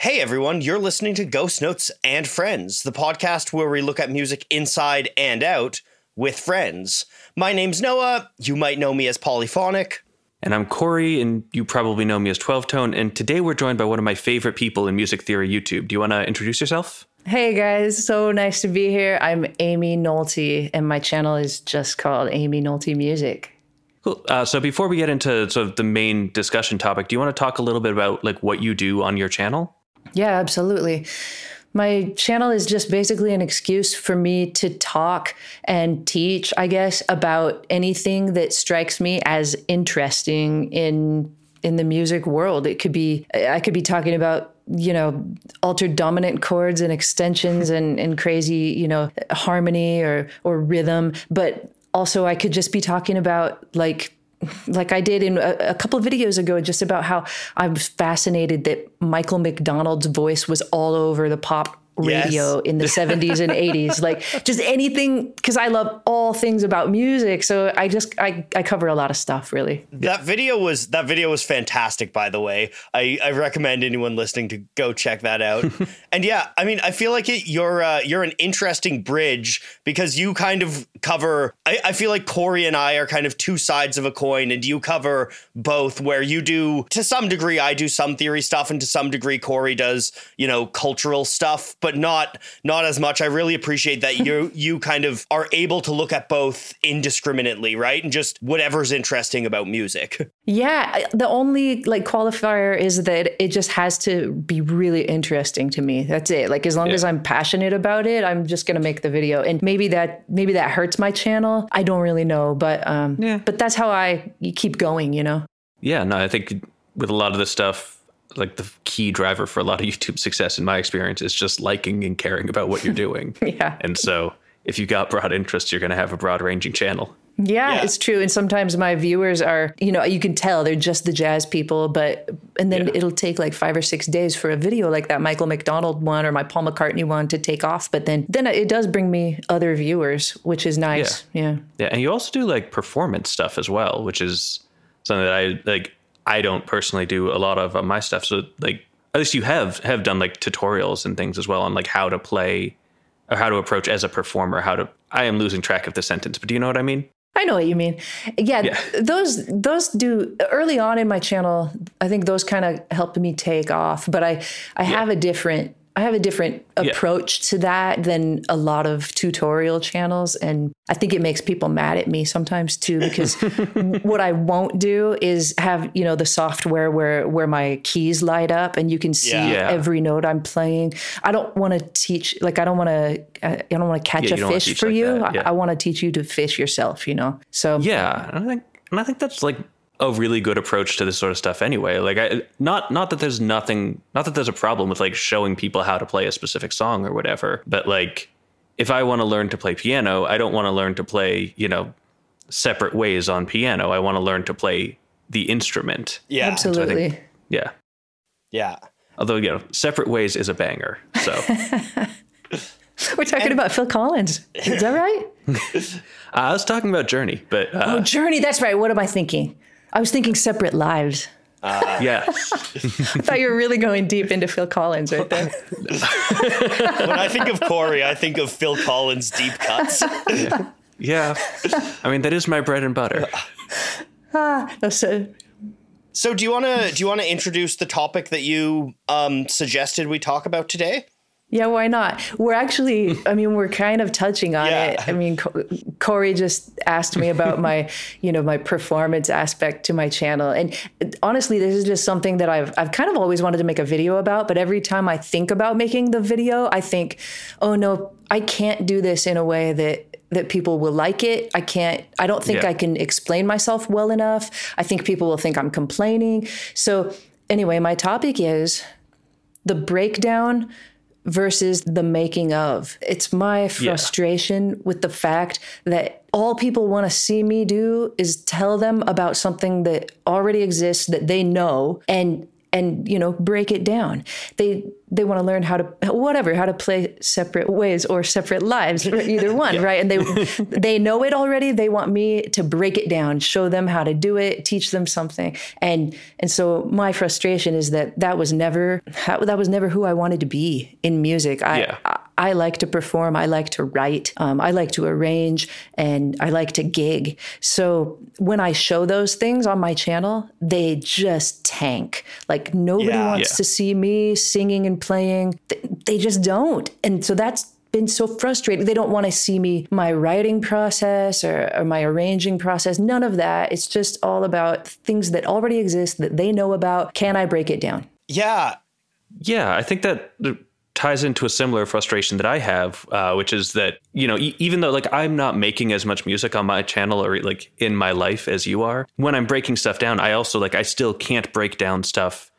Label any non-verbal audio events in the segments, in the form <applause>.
Hey everyone, you're listening to Ghost Notes and Friends, the podcast where we look at music inside and out with friends. My name's Noah. You might know me as Polyphonic. And I'm Cory, and you probably know me as 12tone. And today we're joined by one of my favorite people in music theory YouTube. Do you want to introduce yourself? Hey guys, so nice to be here. I'm Aimee Nolte, and my channel is just called Aimee Nolte Music. Cool. Uh, so before we get into sort of the main discussion topic, do you want to talk a little bit about like what you do on your channel? Yeah, absolutely. My channel is just basically an excuse for me to talk and teach, I guess, about anything that strikes me as interesting in in the music world. It could be I could be talking about you know altered dominant chords and extensions and and crazy you know harmony or or rhythm, but also I could just be talking about like like I did in a, a, couple of videos ago, just about how I was fascinated that Michael McDonald's voice was all over the pop radio yes. in the 70s and 80s <laughs> like just anything because i love all things about music. So i just I, I cover a lot of stuff really. That video was that video was fantastic by the way. I, I recommend anyone listening to go check that out. <laughs> And yeah i mean i feel like it, you're uh, you're an interesting bridge because you kind of cover I, I feel like cory and i are kind of two sides of a coin and you cover both where you do to some degree i do some theory stuff and to some degree corey does you know cultural stuff. But but not not as much. I really appreciate that you <laughs> you kind of are able to look at both indiscriminately, right? And just whatever's interesting about music. <laughs> Yeah, the only like qualifier is that it just has to be really interesting to me. That's it. Like as long yeah. as I'm passionate about it, I'm just going to make the video. And maybe that maybe that hurts my channel. I don't really know, but um yeah. but that's how I keep going, you know. Yeah, no, I think with a lot of this stuff like the key driver for a lot of <laughs> YouTube success in my experience is just liking and caring about what you're doing. <laughs> yeah. And so if you got broad interests, you're going to have a broad ranging channel. Yeah, yeah, it's true. And sometimes my viewers are, you know, you can tell they're just the jazz people, but, and then yeah. it'll take like five or six days for a video like that Michael McDonald one or my Paul McCartney one to take off. But then, then it does bring me other viewers, which is nice. Yeah. Yeah. Yeah. And you also do like performance stuff as well, which is something that I like I don't personally do a lot of uh, my stuff. So like at least you have have done like tutorials and things as well on like how to play or how to approach as a performer. How to I am losing track of the sentence, but do you know what I mean? I know what you mean. Yeah, yeah. those those do early on in my channel. I think those kind of helped me take off. But I I yeah. have a different I have a different approach yeah. to that than a lot of tutorial channels. And I think it makes people mad at me sometimes too, because <laughs> what I won't do is have, you know, the software where, where my keys light up and you can see yeah. every note I'm playing. I don't want to teach, like, I don't want to, uh, I don't want to catch yeah, a fish for like you. I, I want to teach you to fish yourself, you know? So, yeah. I think, and I think that's like a really good approach to this sort of stuff anyway. Like I not not that there's nothing not that there's a problem with like showing people how to play a specific song or whatever, but like if I want to learn to play piano, I don't want to learn to play, you know, separate ways on piano. I want to learn to play the instrument. Yeah. Absolutely. So think, yeah. Yeah. Although, you know, separate ways is a banger. So <laughs> We're talking and, about Phil Collins. Is that right? uh, <laughs> I was talking about Journey, but uh, oh, Journey. That's right. What am I thinking? I was thinking separate lives. Uh, yeah. <laughs> I thought you were really going deep into Phil Collins right there. <laughs> when I think of Cory, I think of Phil Collins deep cuts. yeah. yeah. I mean, that is my bread and butter. <laughs> Ah, that's it. So do you want to do you want to introduce the topic that you um, suggested we talk about today? Yeah, why not? We're actually, <laughs> I mean, we're kind of touching on yeah. it. I mean, Cory just asked me about my, <laughs> you know, my performance aspect to my channel. And honestly, this is just something that I've, I've kind of always wanted to make a video about. But every time I think about making the video, I think, oh no, I can't do this in a way that that people will like it. I can't, I don't think yeah. I can explain myself well enough. I think people will think I'm complaining. So, anyway, my topic is the breakdown versus the making of. It's my frustration yeah. with the fact that all people want to see me do is tell them about something that already exists that they know and and you know break it down they they want to learn how to whatever how to play separate ways or separate lives either <laughs> one yeah. right and they <laughs> they know it already they want me to break it down show them how to do it teach them something and and so my frustration is that that was never that was never who I wanted to be in music I, yeah. I I like to perform. I like to write. Um, I like to arrange and I like to gig. So when I show those things on my channel, they just tank. Like nobody yeah, wants to see me singing and playing. They just don't. And so that's been so frustrating. They don't want to see me, my writing process or, or, my arranging process, none of that. It's just all about things that already exist that they know about. Can I break it down? Yeah. Yeah. I think that ties into a similar frustration that I have, uh, which is that you know e- even though like I'm not making as much music on my channel or like in my life as you are, when I'm breaking stuff down, I also like I still can't break down stuff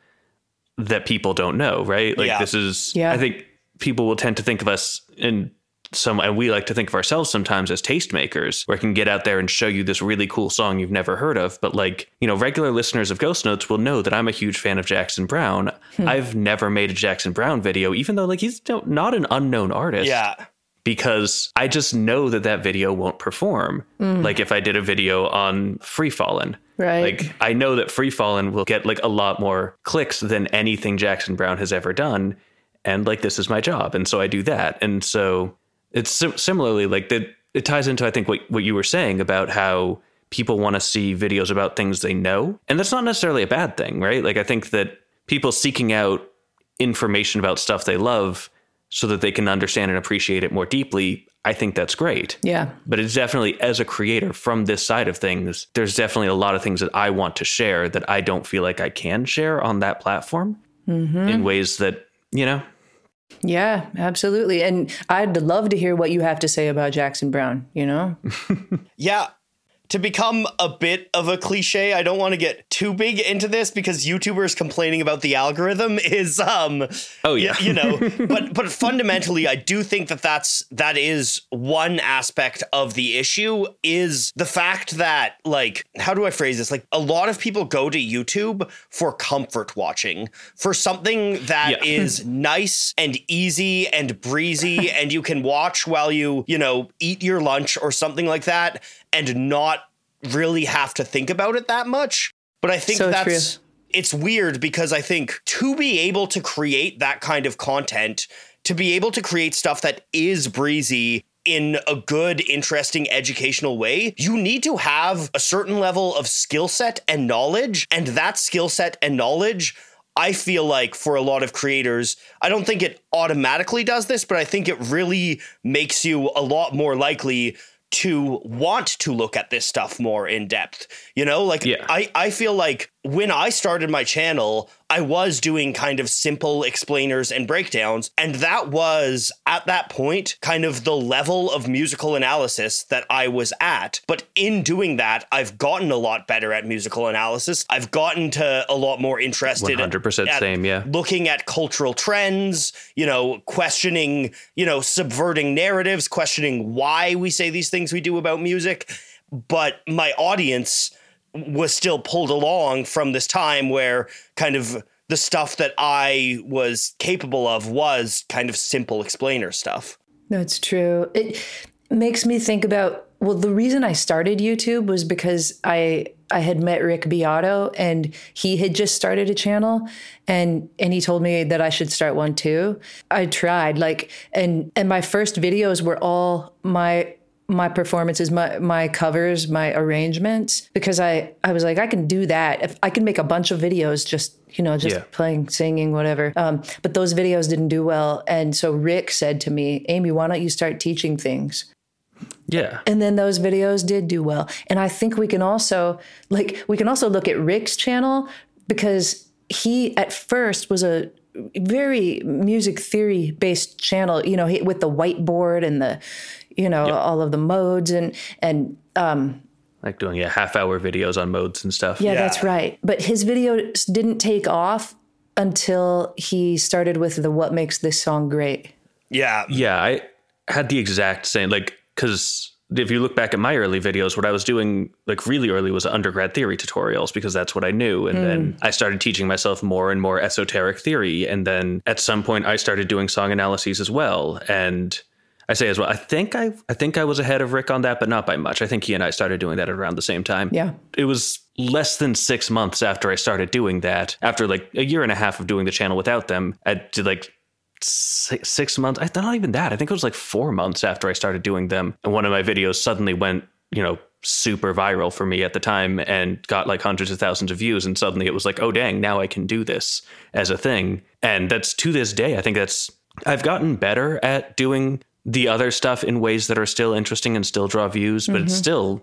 that people don't know, right? Like yeah. this is yeah. I think people will tend to think of us in some and we like to think of ourselves sometimes as tastemakers where I can get out there and show you this really cool song you've never heard of but like you know regular listeners of ghost notes will know that i'm a huge fan of jackson Browne. hmm. i've never made a jackson Browne video even though like he's not an unknown artist yeah because I just know that that video won't perform. Mm. Like if I did a video on Free Fallin', right? Like I know that Free Fallin' will get like a lot more clicks than anything Jackson Browne has ever done, and like this is my job, and so I do that, and so it's similarly like that. It ties into I think what what you were saying about how people want to see videos about things they know, and that's not necessarily a bad thing, right? Like I think that people seeking out information about stuff they love so that they can understand and appreciate it more deeply I think that's great. Yeah. But it's definitely, as a creator from this side of things, there's definitely a lot of things that I want to share that I don't feel like I can share on that platform mm-hmm. in ways that, you know, yeah, absolutely. And I'd love to hear what you have to say about Jackson Browne, you know? <laughs> yeah, to become a bit of a cliche, I don't want to get too big into this because YouTubers complaining about the algorithm <laughs> is um oh yeah, you, you know, <laughs> but but fundamentally I do think that that's that is one aspect of the issue is the fact that like how do I phrase this? Like a lot of people go to YouTube for comfort watching, for something that yeah. <laughs> is nice and easy and breezy and you can watch while you, you know, eat your lunch or something like that and not really have to think about it that much. But I think so that's true. it's weird because I think to be able to create that kind of content, to be able to create stuff that is breezy in a good, interesting, educational way, you need to have a certain level of skill set and knowledge. And that skill set and knowledge, I feel like for a lot of creators, I don't think it automatically does this, but I think it really makes you a lot more likely to want to look at this stuff more in depth. You know, like yeah. I, I feel like when I started my channel, I was doing kind of simple explainers and breakdowns. And that was at that point kind of the level of musical analysis that I was at. But in doing that, I've gotten a lot better at musical analysis. I've gotten to a lot more interested 100% at, same, yeah. Looking at cultural trends, you know, questioning, you know, subverting narratives, questioning why we say these things we do about music. But my audience was still pulled along from this time where kind of the stuff that I was capable of was kind of simple explainer stuff. That's true. It makes me think about well, the reason I started YouTube was because I I had met Rick Beato and he had just started a channel and and he told me that I should start one too. I tried like and and my first videos were all my my performances, my my covers, my arrangements, because I I was like I can do that. If I can make a bunch of videos, just you know, just yeah. playing, singing, whatever. Um, but those videos didn't do well, and so Rick said to me, Aimee, why don't you start teaching things? Yeah. And then those videos did do well. And I think we can also like we can also look at Rick's channel because he at first was a very music theory based channel, you know, with the whiteboard and the you know, yep. all of the modes and and um like doing yeah half hour videos on modes and stuff. Yeah, yeah, that's right. But his videos didn't take off until he started with the what makes this song great. Yeah. Yeah, I had the exact same like cuz if you look back at my early videos, what I was doing like really early was undergrad theory tutorials because that's what I knew. And mm. then I started teaching myself more and more esoteric theory. And then at some point I started doing song analyses as well. And I say as well. I think I I think I was ahead of Rick on that, but not by much. I think he and I started doing that at around the same time. Yeah. It was less than six months after I started doing that. After like a year and a half of doing the channel without them, I did like six, six months. I not even that. I think it was like four months after I started doing them, and one of my videos suddenly went, you know, super viral for me at the time and got like hundreds of thousands of views and suddenly it was like oh dang now i can do this as a thing and that's to this day i think that's i've gotten better at doing the other stuff in ways that are still interesting and still draw views, but mm-hmm. it's still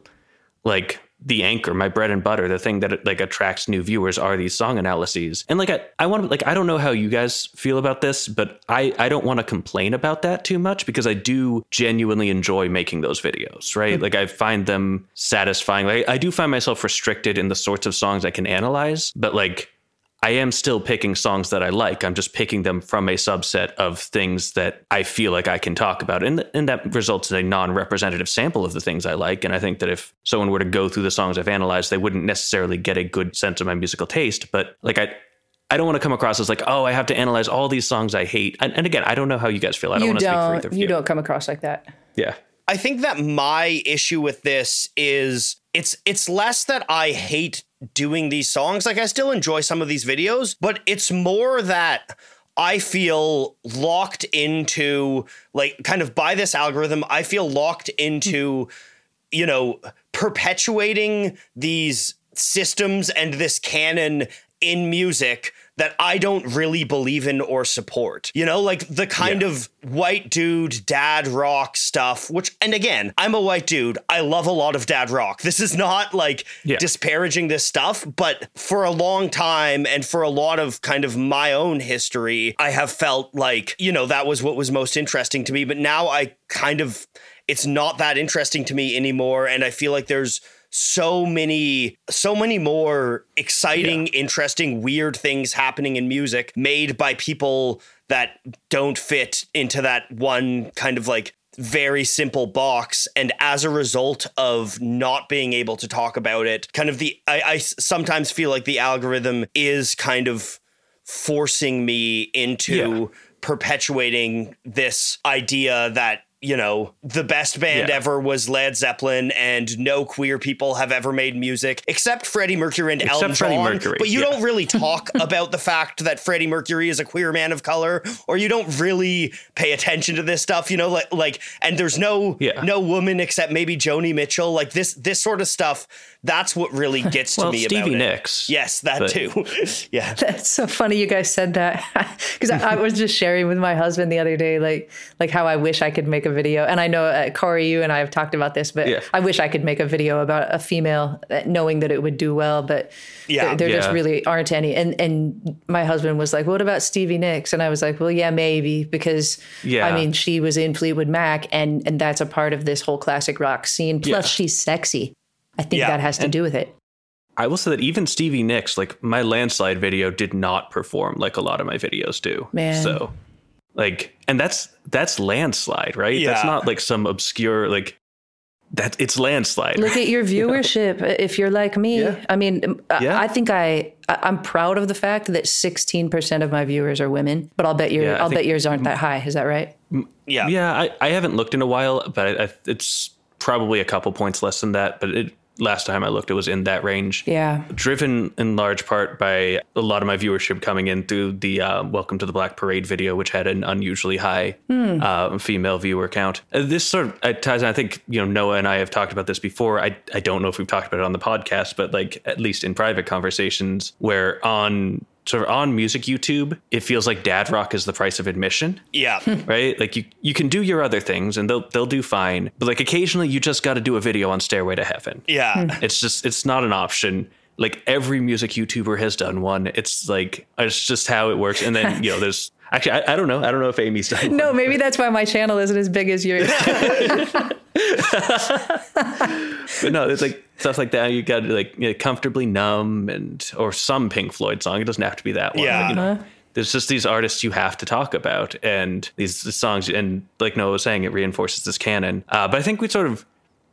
like the anchor, my bread and butter, the thing that like attracts new viewers are these song analyses. And like I, I want to like I don't know how you guys feel about this, but I I don't want to complain about that too much because I do genuinely enjoy making those videos, right? Mm-hmm. Like I find them satisfying. Like I do find myself restricted in the sorts of songs I can analyze, but like I am still picking songs that I like. I'm just picking them from a subset of things that I feel like I can talk about. And, and that results in a non representative sample of the things I like. And I think that if someone were to go through the songs I've analyzed, they wouldn't necessarily get a good sense of my musical taste. But like, I, I don't want to come across as like, oh, I have to analyze all these songs I hate. And, and again, I don't know how you guys feel. I don't want to speak for either of you. You don't come across like that. Yeah. I think that my issue with this is it's it's less that I hate doing these songs. Like I still enjoy some of these videos, but it's more that I feel locked into like kind of by this algorithm, I feel locked into you know perpetuating these systems and this canon in music that I don't really believe in or support. You know, like the kind yeah. of white dude dad rock stuff, which, and again, I'm a white dude. I love a lot of dad rock. This is not like yeah. disparaging this stuff, but for a long time and for a lot of kind of my own history, I have felt like, you know, that was what was most interesting to me. But now I kind of, it's not that interesting to me anymore. And I feel like there's, so many so many more exciting yeah. interesting weird things happening in music made by people that don't fit into that one kind of like very simple box and as a result of not being able to talk about it kind of the I, I sometimes feel like the algorithm is kind of forcing me into yeah. perpetuating this idea that you know, the best band yeah. ever was Led Zeppelin, and no queer people have ever made music except Freddie Mercury and except Elton Freddie John. Mercury, but you yeah. don't really <laughs> talk about the fact that Freddie Mercury is a queer man of color, or you don't really pay attention to this stuff. You know, like like, and there's no yeah. no woman except maybe Joni Mitchell. Like this this sort of stuff that's what really <laughs> gets well, to me about Stevie about Nicks, it. Yes, that but... too. <laughs> yeah. That's so funny you guys said that. <laughs> Cuz I, I, was just sharing with my husband the other day like like how I wish I could make a video. And I know uh, Cory you and I have talked about this, but yeah. I wish I could make a video about a female uh, knowing that it would do well, but yeah. there, there yeah. just really aren't any. And and my husband was like, "What about Stevie Nicks?" And I was like, "Well, yeah, maybe because yeah. I mean, she was in Fleetwood Mac and and that's a part of this whole classic rock scene. Plus she's sexy." I think yeah. that has to and do with it. I will say that even Stevie Nicks, like my landslide video, did not perform like a lot of my videos do. Man. So, like, and that's that's landslide, right? Yeah. That's not like some obscure like that. It's landslide. Look at your <laughs> viewership. if you're like me, yeah. I mean, yeah. I, I think I I'm proud of the fact that 16% of my viewers are women, but I'll bet your I'll bet yours aren't that high. Is that right? Yeah. Yeah. I, I haven't looked in a while, but I, I, it's probably a couple points less than that. But it last time I looked, it was in that range. Yeah. Driven in large part by a lot of my viewership coming in through the uh, Welcome to the Black Parade video, which had an unusually high mm. uh, female viewer count. Uh, this sort of uh, ties, I think, you know, Noah and I have talked about this before. I, I don't know if we've talked about it on the podcast, but like at least in private conversations where on sort of on music YouTube, it feels like dad rock is the price of admission. Yeah. <laughs> right? Like you you can do your other things and they'll they'll do fine. But like occasionally you just got to do a video on Stairway to Heaven. Yeah. Hmm. it's just it's not an option. Like every music YouTuber has done one. It's like it's just how it works. And then, you know, there's Actually, I, I, don't know. I don't know if Aimee's done. No, maybe that's why my channel isn't as big as yours. but no, it's like stuff like that. You got to like you know, comfortably numb and or some Pink Floyd song. It doesn't have to be that one. Yeah. But, you know, uh-huh. there's just these artists you have to talk about and these, these songs. And like Noah was saying, it reinforces this canon. Uh, but I think we sort of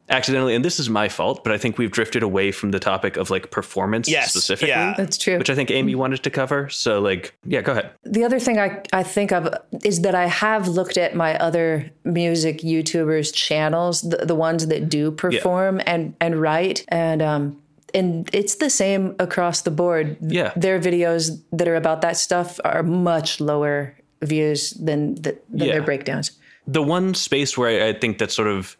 accidentally, and this is my fault, but I think we've drifted away from the topic of like performance Yes, specifically. yeah. That's true. Which I think Aimee wanted to cover. So, like, yeah, go ahead. The other thing I, I think of is that I have looked at my other music YouTubers channels, the, the ones that do perform and, and write. And um and it's the same across the board. Yeah. Their videos that are about that stuff are much lower views than the, than Yeah. their breakdowns. the one space where I, I think that sort of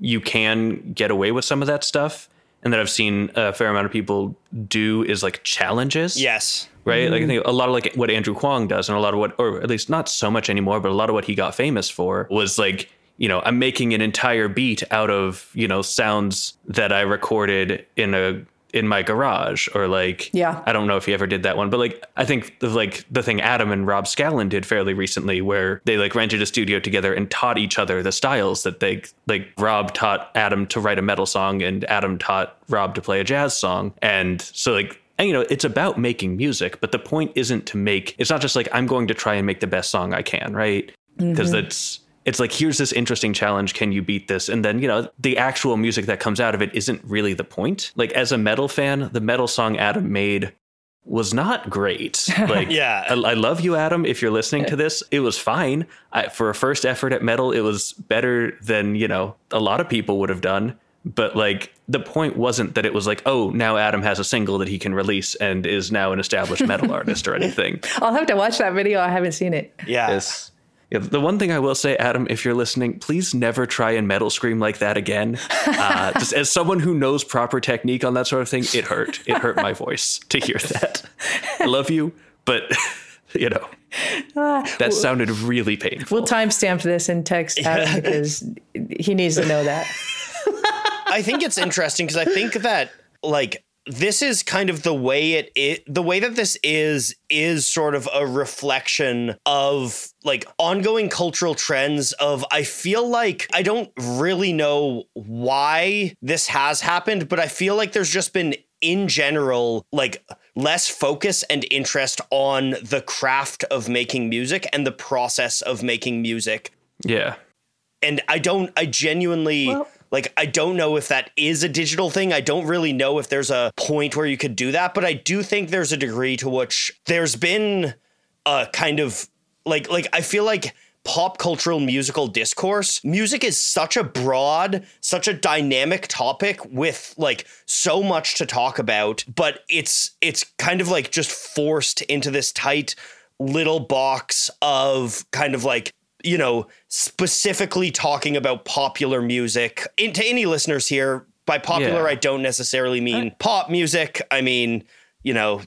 you can get away with some of that stuff and that I've seen a fair amount of people do is like challenges. Yes. Right. Like I mm-hmm. think a lot of like what Andrew Huang does and a lot of what, or at least not so much anymore, but a lot of what he got famous for was like, you know, I'm making an entire beat out of, you know, sounds that I recorded in a, in my garage or like Yeah. I don't know if he ever did that one, but like I think the like the thing Adam and Rob Scallon did fairly recently where they like rented a studio together and taught each other the styles that they like Rob taught Adam to write a metal song and Adam taught Rob to play a jazz song. And so like and you know, it's about making music, but the point isn't to make it's not just like I'm going to try and make the best song I can, right? Because mm-hmm. that's it's like here's this interesting challenge can you beat this and then you know the actual music that comes out of it isn't really the point like as a metal fan the metal song adam made was not great <laughs> like Yeah. I, I love you adam if you're listening to this it was fine I, for a first effort at metal it was better than you know a lot of people would have done but like the point wasn't that it was like oh now adam has a single that he can release and is now an established metal <laughs> artist or anything I'll have to watch that video. I haven't seen it. Yeah. Yes. Yeah, the one thing I will say, Adam, if you're listening, please never try and metal scream like that again. <laughs> Uh, just as someone who knows proper technique on that sort of thing, it hurt. It hurt my voice to hear that. I love you, but <laughs> you know that sounded really painful. We'll timestamp this in text Adam because he needs to know that. <laughs> I think it's interesting because I think that like this is kind of the way it, it the way that this is is sort of a reflection of like ongoing cultural trends of I feel like I don't really know why this has happened but I feel like there's just been in general like less focus and interest on the craft of making music and the process of making music. Yeah, and I don't I genuinely Well- like I don't know if that is a digital thing. I don't really know if there's a point where you could do that, but I do think there's a degree to which there's been a kind of like like I feel like pop cultural musical discourse music is such a broad such a dynamic topic with like so much to talk about but it's it's kind of like just forced into this tight little box of kind of like you know, specifically talking about popular music. And to any listeners here, by popular, Yeah. I don't necessarily mean pop music. I mean, you know,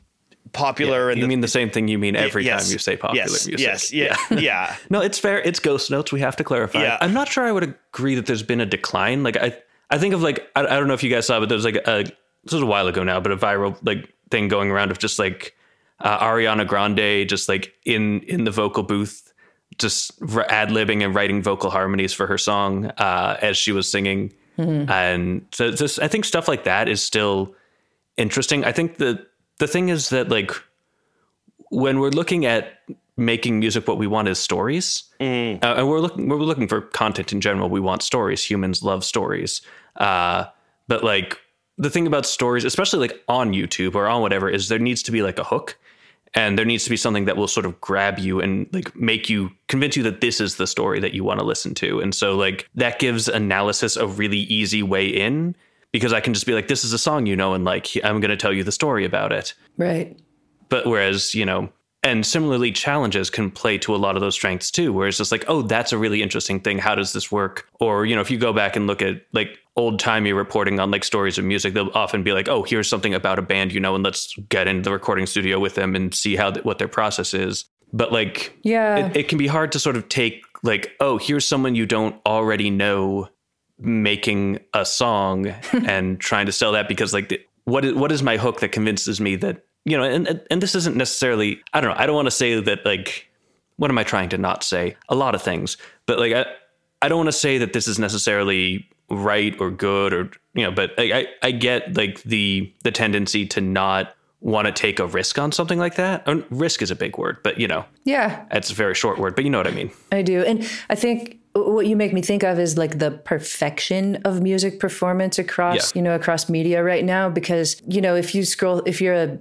popular and you the, mean the same thing you mean every yes, time you say popular yes, music. Yes, <laughs> yeah, yeah. <laughs> No, it's fair. It's ghost notes. We have to clarify. Yeah. I'm not sure I would agree that there's been a decline. Like I, I think of like I, I don't know if you guys saw, but there was like a this was a while ago now, but a viral like thing going around of just like uh, Ariana Grande just like in in the vocal booth, just ad libbing and writing vocal harmonies for her song uh, as she was singing, and so just I think stuff like that is still interesting. I think the the thing is that like when we're looking at making music, what we want is stories, uh, and we're looking we're looking for content in general. We want stories. Humans love stories, uh, but like the thing about stories, especially like on YouTube or on whatever, is there needs to be like a hook, and there needs to be something that will sort of grab you and like make you convince you that this is the story that you want to listen to. And so like that gives analysis a really easy way in because I can just be like, this is a song you know, and like I'm going to tell you the story about it Right. but whereas you know and similarly challenges can play to a lot of those strengths too where it's just like oh that's a really interesting thing. How does this work? Or you know if you go back and look at like old timey reporting on like stories of music they'll often be like oh here's something about a band you know and let's get into the recording studio with them and see how th- what their process is. But like Yeah. it, it can be hard to sort of take like oh here's someone you don't already know making a song <laughs> and trying to sell that because like the, what is what is my hook that convinces me that you know and and- this isn't necessarily I don't know I don't want to say that like what am I trying to not say a lot of things but like I I don't want to say that this is necessarily right or good or you know but I I, I get like the the tendency to not want to take a risk on something like that and risk is a big word but you know yeah. it's a very short word, but you know what I mean. I do. And I think what you make me think of is like the perfection of music performance across Yeah. you know across media right now because you know if you scroll if you're a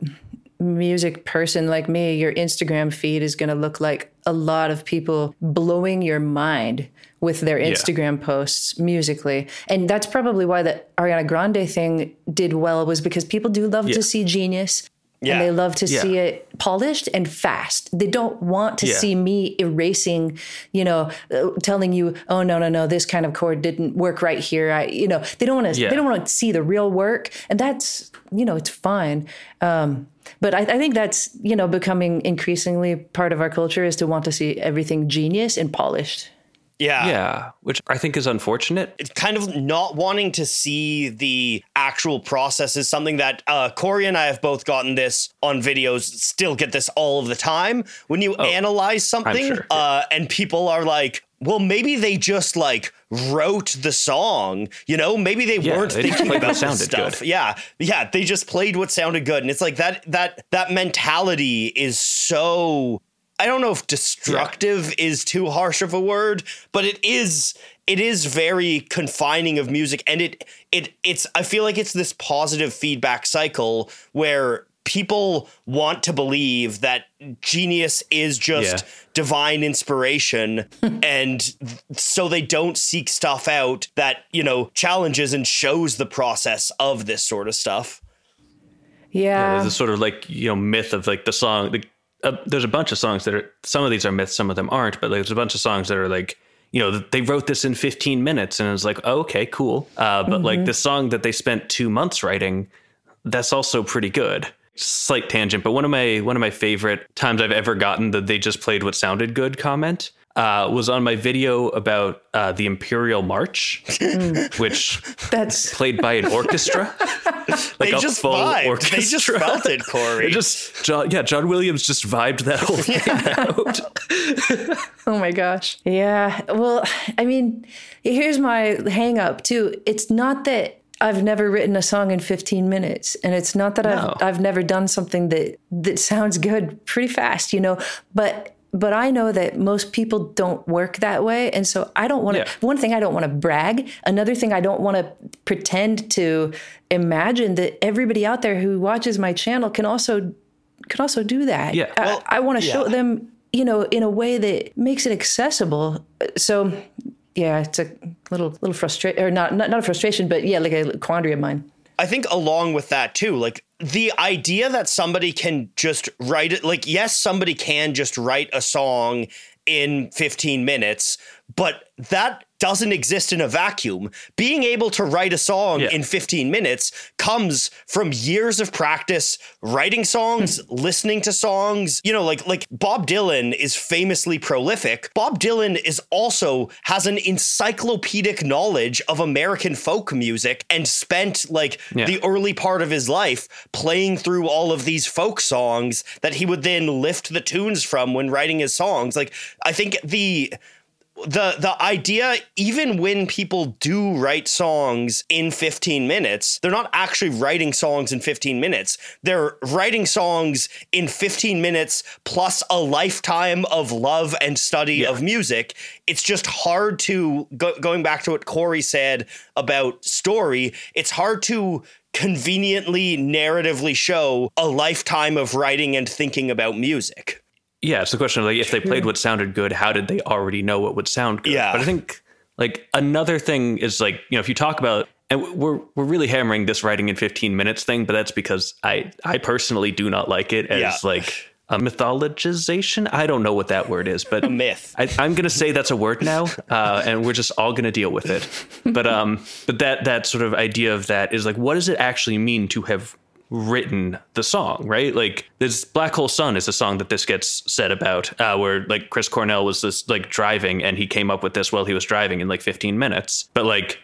music person like me your instagram feed is going to look like a lot of people blowing your mind with their instagram posts musically. And that's probably why the ariana grande thing did well was because people do love Yeah. to see genius Yeah. and they love to Yeah. see it polished and fast. They don't want to Yeah. see me erasing, you know, uh, telling you, "Oh no, no, no, this kind of chord didn't work right here." I, you know, they don't want to. They don't want to see the real work, and that's, you know, it's fine. Um, but I, I think that's, you know, becoming increasingly part of our culture is to want to see everything genius and polished. Yeah. Yeah, which I think is unfortunate. It's kind of not wanting to see the actual process is something that uh, Cory and I have both gotten this on videos, still get this all of the time. When you analyze something sure, uh, and people are like, well, maybe they just like wrote the song, you know, maybe they Yeah, weren't they thinking about stuff. good. Yeah. Yeah. They just played what sounded good. And it's like that, that, that mentality is so I don't know if destructive is too harsh of a word, but it is it is very confining of music and it it it's I feel like it's this positive feedback cycle where people want to believe that genius is just Yeah. divine inspiration <laughs> and so they don't seek stuff out that, you know, challenges and shows the process of this sort of stuff. Yeah. There's this sort of like you know myth of like the song. The, uh, there's a bunch of songs that are some of these are myths, some of them aren't. But like, there's a bunch of songs that are like you know they wrote this in 15 minutes, and it's like oh, okay, cool. Uh, but like the song that they spent two months writing, that's also pretty good. Slight tangent, but one of my one of my favorite times I've ever gotten that they just played what sounded good comment uh, was on my video about uh, the Imperial March, which That's played by an orchestra. <laughs> like They a just full vibed. orchestra. They just felt it, <laughs> Cory. Just John, yeah, John Williams just vibed that whole thing <laughs> out. Oh my gosh. Yeah. Well, I mean, here's my hang up too. It's not that I've never written a song in 15 minutes and it's not that No. I've I've never done something that that sounds good pretty fast, you know, but but I know that most people don't work that way and so I don't want to Yeah. one thing I don't want to brag, another thing I don't want to pretend to imagine that everybody out there who watches my channel can also can also do that. Yeah. I- Well, I, want to show them, you know, in a way that makes it accessible. So, yeah, it's a little little frustration, or not, not not a frustration, but yeah, like a quandary of mine. I think along with that too, like the idea that somebody can just write it, like, yes, somebody can just write a song in 15 minutes, but that doesn't exist in a vacuum. Being able to write a song Yeah. in 15 minutes comes from years of practice writing songs, <laughs> listening to songs. You know, like like Bob Dylan is famously prolific. Bob Dylan is also has an encyclopedic knowledge of American folk music and spent like Yeah. the early part of his life playing through all of these folk songs that he would then lift the tunes from when writing his songs. Like I think the the the idea even when people do write songs in 15 minutes they're not actually writing songs in 15 minutes. They're writing songs in 15 minutes plus a lifetime of love and study of music. It's just hard to go, going back to what cory said about story it's hard to conveniently narratively show a lifetime of writing and thinking about music Yeah, it's the question of like if they played what sounded good, how did they already know what would sound good? Yeah. But I think like another thing is like, you know, if you talk about and we're we're really hammering this writing in 15 minutes thing, but that's because I I personally do not like it as Yeah. like a mythologization. I don't know what that word is, but a myth I, I'm going to say that's a word now, uh, and we're just all going to deal with it. But um, but that that sort of idea of that is like, what does it actually mean to have written the song? Right? Like, this Black Hole Sun is a song that this gets said about, uh, where like Chris Cornell was this like driving, and he came up with this while he was driving in like 15 minutes. But like,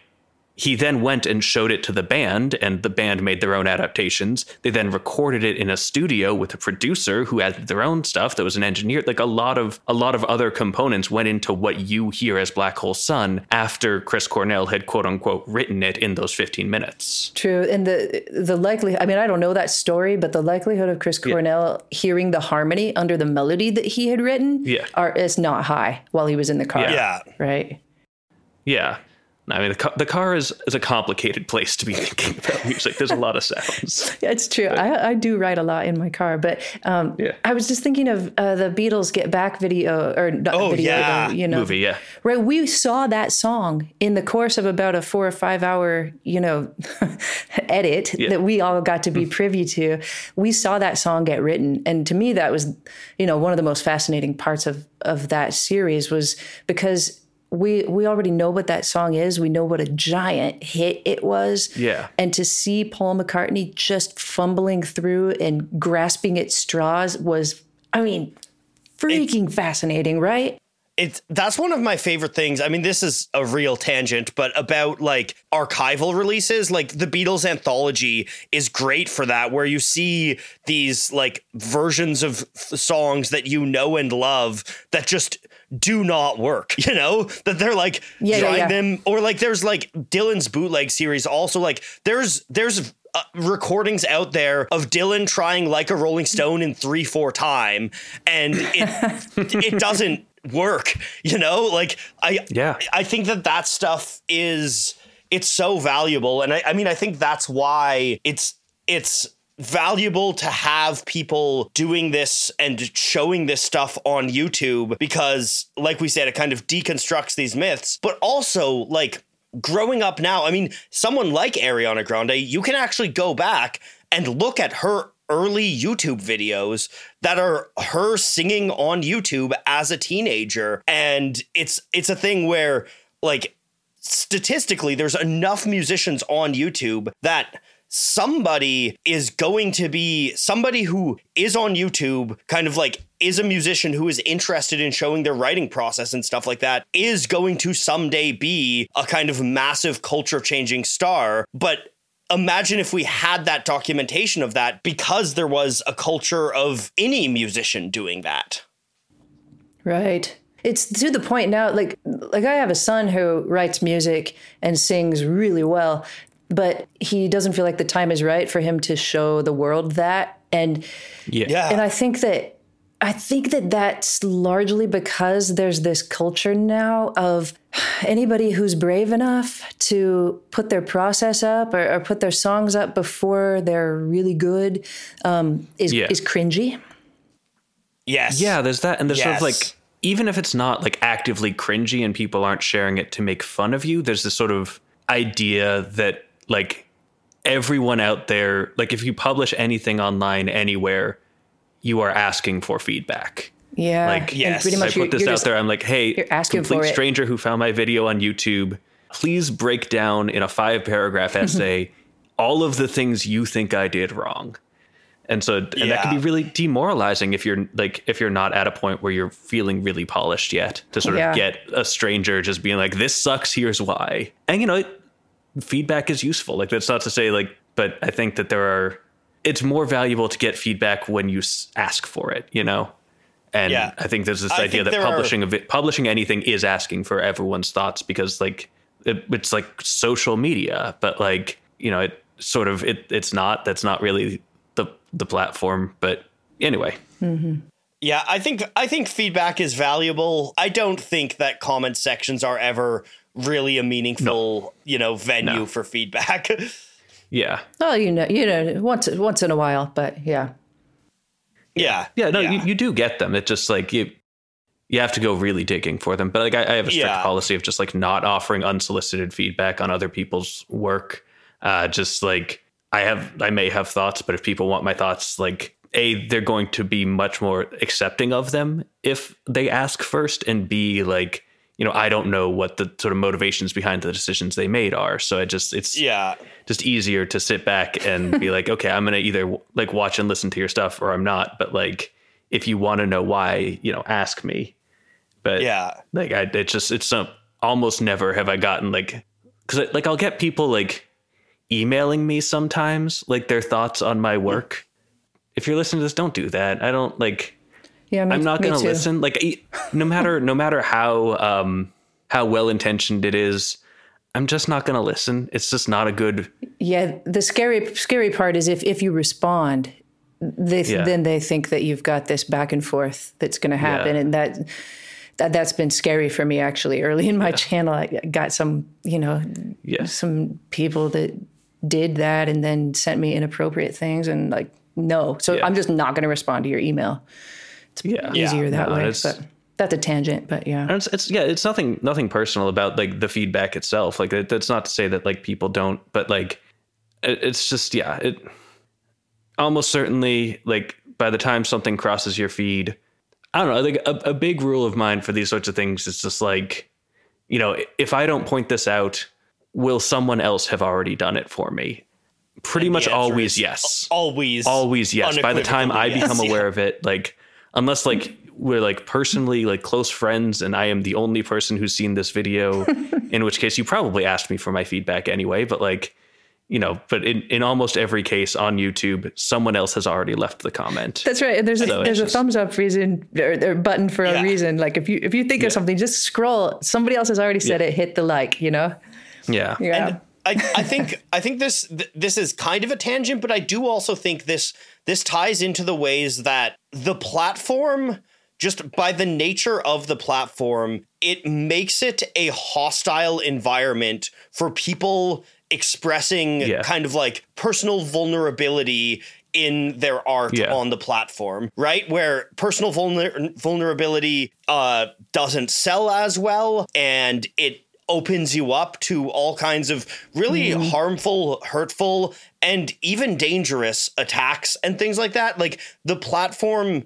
he then went and showed it to the band and the band made their own adaptations they then recorded it in a studio with a producer who added their own stuff that was an engineer like a lot of a lot of other components went into what you hear as black hole sun after chris cornell had quote unquote written it in those 15 minutes True, and the the likelihood. I mean, I don't know that story, but the likelihood of Chris Cornell hearing the harmony under the melody that he had written, Yeah. are is not high while he was in the car. yeah Right. Yeah. I mean, the car, the car is, is a complicated place to be thinking about music. There's a lot of sounds. <laughs> Yeah, it's true. I, I do write a lot in my car, but um, Yeah. I was just thinking of uh, the Beatles Get Back video or not Oh, video, yeah. uh, you know, Movie, yeah. Right, we saw that song in the course of about a four or five hour, you know, <laughs> edit Yeah. that we all got to be privy to. We saw that song get written, and to me, that was, you know, one of the most fascinating parts of of that series was because we we already know what that song is. We know what a giant hit it was. Yeah. And to see Paul McCartney just fumbling through and grasping at straws was, I mean, freaking fascinating, right? it's that's one of my favorite things. I mean, this is a real tangent, but about like archival releases, like the Beatles anthology is great for that, where you see these like versions of songs that you know and love that just do not work, <laughs> you know, that they're like Yeah, yeah, trying yeah. them, or like there's like Dylan's bootleg series. Also, like there's there's uh, recordings out there of Dylan trying like a Rolling Stone in three four time, and it <laughs> it doesn't work. You know, like I Yeah. I think that that stuff is it's so valuable, and I, I mean I think that's why it's it's valuable to have people doing this and showing this stuff on YouTube because like we said it kind of deconstructs these myths but also like growing up now I mean someone like Ariana Grande you can actually go back and look at her early YouTube videos that are her singing on YouTube as a teenager and it's it's a thing where like statistically there's enough musicians on YouTube that somebody is going to be somebody who is on YouTube kind of like is a musician who is interested in showing their writing process and stuff like that is going to someday be a kind of massive culture changing star. But imagine if we had that documentation of that because there was a culture of any musician doing that. Right. It's to the point now, like like I have a son who writes music and sings really well, but he doesn't feel like the time is right for him to show the world that. And Yeah. yeah and I think that I think that that's largely because there's this culture now of anybody who's brave enough to put their process up or, or put their songs up before they're really good um, is Yeah. is cringy. yes Yeah, there's that, and there's sort of like even if it's not like actively cringy and people aren't sharing it to make fun of you, there's this sort of idea that like everyone out there, like if you publish anything online anywhere, you are asking for feedback. Yeah, Like, and yes, pretty I put this out just- there. I'm like, hey, you're asking complete for it. stranger who found my video on YouTube, please break down in a five paragraph <laughs> essay all of the things you think I did wrong. And so, and that can be really demoralizing if you're like, if you're not at a point where you're feeling really polished yet to sort Yeah. of get a stranger just being like, this sucks, here's why. And you know, it, feedback is useful. Like, that's not to say like, but I think that there are, it's more valuable to get feedback when you s- ask for it, you know? And Yeah. I think there's this I idea that there are- publishing a vi- publishing anything is asking for everyone's thoughts because like it, it's like social media, but like you know it sort of it it's not that's not really the the platform. But anyway, mm-hmm. Yeah, I think I think feedback is valuable. I don't think that comment sections are ever really a meaningful, you know, venue No. for feedback. <laughs> yeah, Oh, you know, you know, once once in a while, but yeah, yeah. yeah, no, You, you do get them. It's just like you you have to go really digging for them. But like I, I have a strict Yeah. policy of just like not offering unsolicited feedback on other people's work. Uh, just like I have, I may have thoughts, but if people want my thoughts, like a, they're going to be much more accepting of them if they ask first, and b, like you know, I don't know what the sort of motivations behind the decisions they made are. So I just it's Yeah. just easier to sit back and be <laughs> like, okay, I'm gonna either like watch and listen to your stuff or I'm not. But like, if you want to know why, you know, ask me. But Yeah. like I, it's just it's some almost never have I gotten like because like I'll get people like emailing me sometimes like their thoughts on my work. If you're listening to this, don't do that. I don't like. Yeah. Me, I'm not going to listen. Like, no matter no matter how um how well intentioned it is, I'm just not going to listen. It's just not a good. Yeah, the scary scary part is if if you respond, they Yeah. then they think that you've got this back and forth that's going to happen, Yeah. and that that, that's been scary for me actually. Early in my channel, I got some, you know, Yeah. some people that did that and then sent me inappropriate things and like no. So Yeah. I'm just not going to respond to your email. Yeah. Easier that No, way. But that's a tangent, but yeah. And it's, it's yeah, it's nothing nothing personal about like the feedback itself. Like that, that's not to say that like people don't, but like it, it's just yeah, it almost certainly like by the time something crosses your feed, I don't know. Like a, a big rule of mine for these sorts of things is just like, you know, if I don't point this out, will someone else have already done it for me? Pretty much always yes Always. always yes by the time i unequivocally become yes. aware of it like unless like we're like personally like close friends and i am the only person who's seen this video <laughs> in which case you probably asked me for my feedback anyway but like you know but in, in almost every case on youtube someone else has already left the comment That's right. And there's a, So it's there's a just- thumbs up reason or, or button for Yeah. a reason. Like if you if you think of something, just scroll. Somebody else has already said Yeah. it. Hit the like. You know. yeah Yeah. And I, I think I think this th- this is kind of a tangent, but I do also think this this ties into the ways that the platform, just by the nature of the platform, it makes it a hostile environment for people expressing Yeah. kind of like personal vulnerability in their art Yeah. on the platform, right? Where personal vulner- vulnerability uh, doesn't sell as well, and it opens you up to all kinds of really harmful, hurtful, and even dangerous attacks and things like that. Like the platform,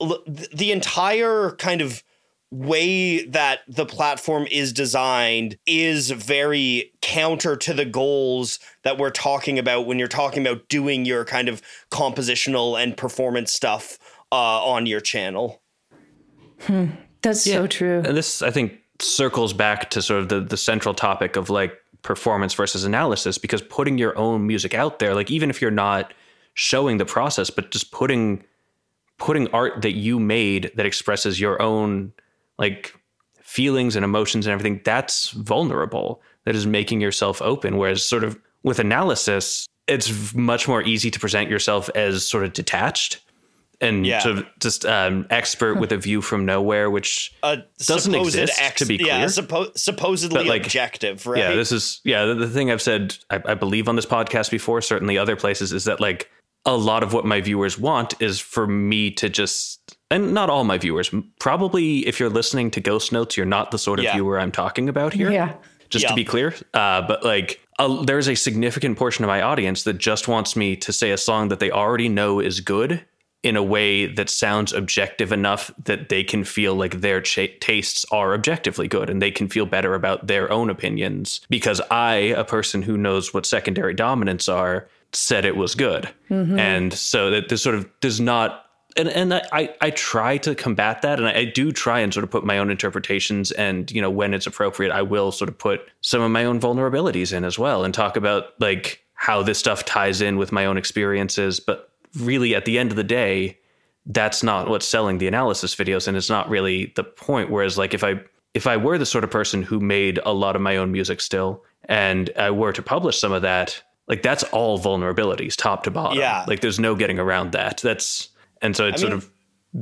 the entire kind of way that the platform is designed is very counter to the goals that we're talking about when you're talking about doing your kind of compositional and performance stuff uh, on your channel. That's so true. and this i think circles back to sort of the, the central topic of like performance versus analysis because putting your own music out there like even if you're not showing the process but just putting putting art that you made that expresses your own like feelings and emotions and everything that's vulnerable. That is making yourself open. Whereas sort of with analysis it's much more easy to present yourself as sort of detached and Yeah. sort of just um, expert with a view from nowhere which A Doesn't supposed exist, to be Yeah, clear. suppo- supposedly But, like, objective, right? Yeah, this is yeah. The, the thing I've said, I, I believe on this podcast before, certainly other places, is that like a lot of what my viewers want is for me to just, and not all my viewers. Probably, if you're listening to Ghost Notes, you're not the sort of Yeah. viewer I'm talking about here. Yeah. Just Yeah. to be clear, uh, but like. Uh, there's a significant portion of my audience that just wants me to say a song that they already know is good in a way that sounds objective enough that they can feel like their cha- tastes are objectively good and they can feel better about their own opinions. Because I, a person who knows what secondary dominants are, said it was good. Mm-hmm. And so that this sort of does not and and I, I I try to combat that and I, I do try and sort of put my own interpretations and you know when it's appropriate I will sort of put some of my own vulnerabilities in as well and talk about like how this stuff ties in with my own experiences. But really at the end of the day that's not what's selling the analysis videos and it's not really the point. Whereas like if i if i were the sort of person who made a lot of my own music still and i were to publish some of that like that's all vulnerabilities top to bottom. Yeah. like there's no getting around that. That's and so it sort mean- of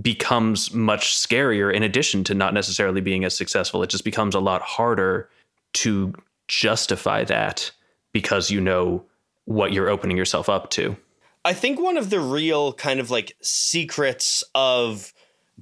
becomes much scarier in addition to not necessarily being as successful it just becomes a lot harder to justify that because you know what you're opening yourself up to I think one of the real kind of like secrets of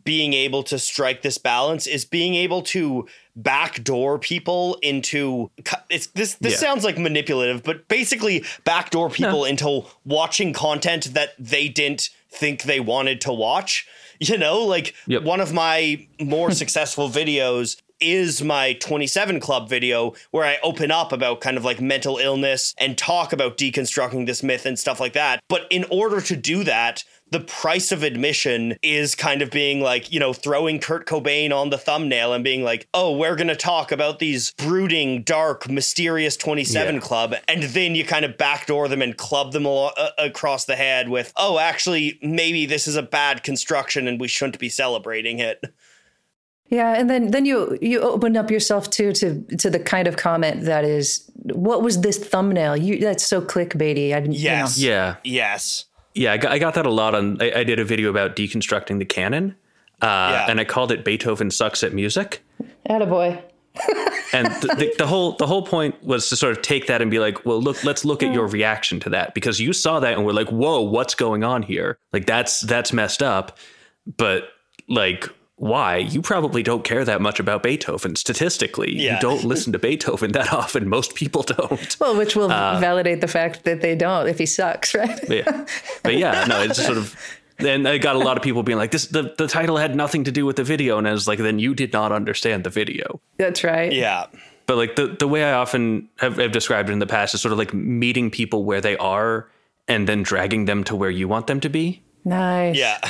being able to strike this balance is being able to backdoor people into it's this this Yeah. sounds like manipulative but basically backdoor people into watching content that they didn't think they wanted to watch you know like Yep. one of my more successful videos is my 27 club video where I open up about kind of like mental illness and talk about deconstructing this myth and stuff like that. But in order to do that, the price of admission is kind of being like, you know, throwing Kurt Cobain on the thumbnail and being like, oh, we're going to talk about these brooding, dark, mysterious 27 Yeah. club. And then you kind of backdoor them and club them alo- uh, across the head with, oh, actually, maybe this is a bad construction and we shouldn't be celebrating it. Yeah, and then then you you open up yourself too to to the kind of comment that is, what was this thumbnail? You that's so clickbaity. I didn't. you know. Yeah Yes. Yeah, I got, I got that a lot on. I, I did a video about deconstructing the canon, uh, Yeah. and I called it Beethoven sucks at music. Attaboy. and the, the, the whole the whole point was to sort of take that and be like, well, look, let's look at your reaction to that because you saw that and we're like, whoa, what's going on here? Like that's that's messed up, but like. Why? You probably don't care that much about Beethoven statistically. Yeah. You don't <laughs> listen to Beethoven that often. Most people don't. Well, which will uh, validate the fact that they don't if he sucks, <laughs> right? But yeah, but yeah, no, it's just sort of. And I got a lot of people being like, "This the, the title had nothing to do with the video," and I was like, "Then you did not understand the video." That's right. Yeah. But like the the way I often have, have described it in the past is sort of like meeting people where they are and then dragging them to where you want them to be. Nice. Yeah.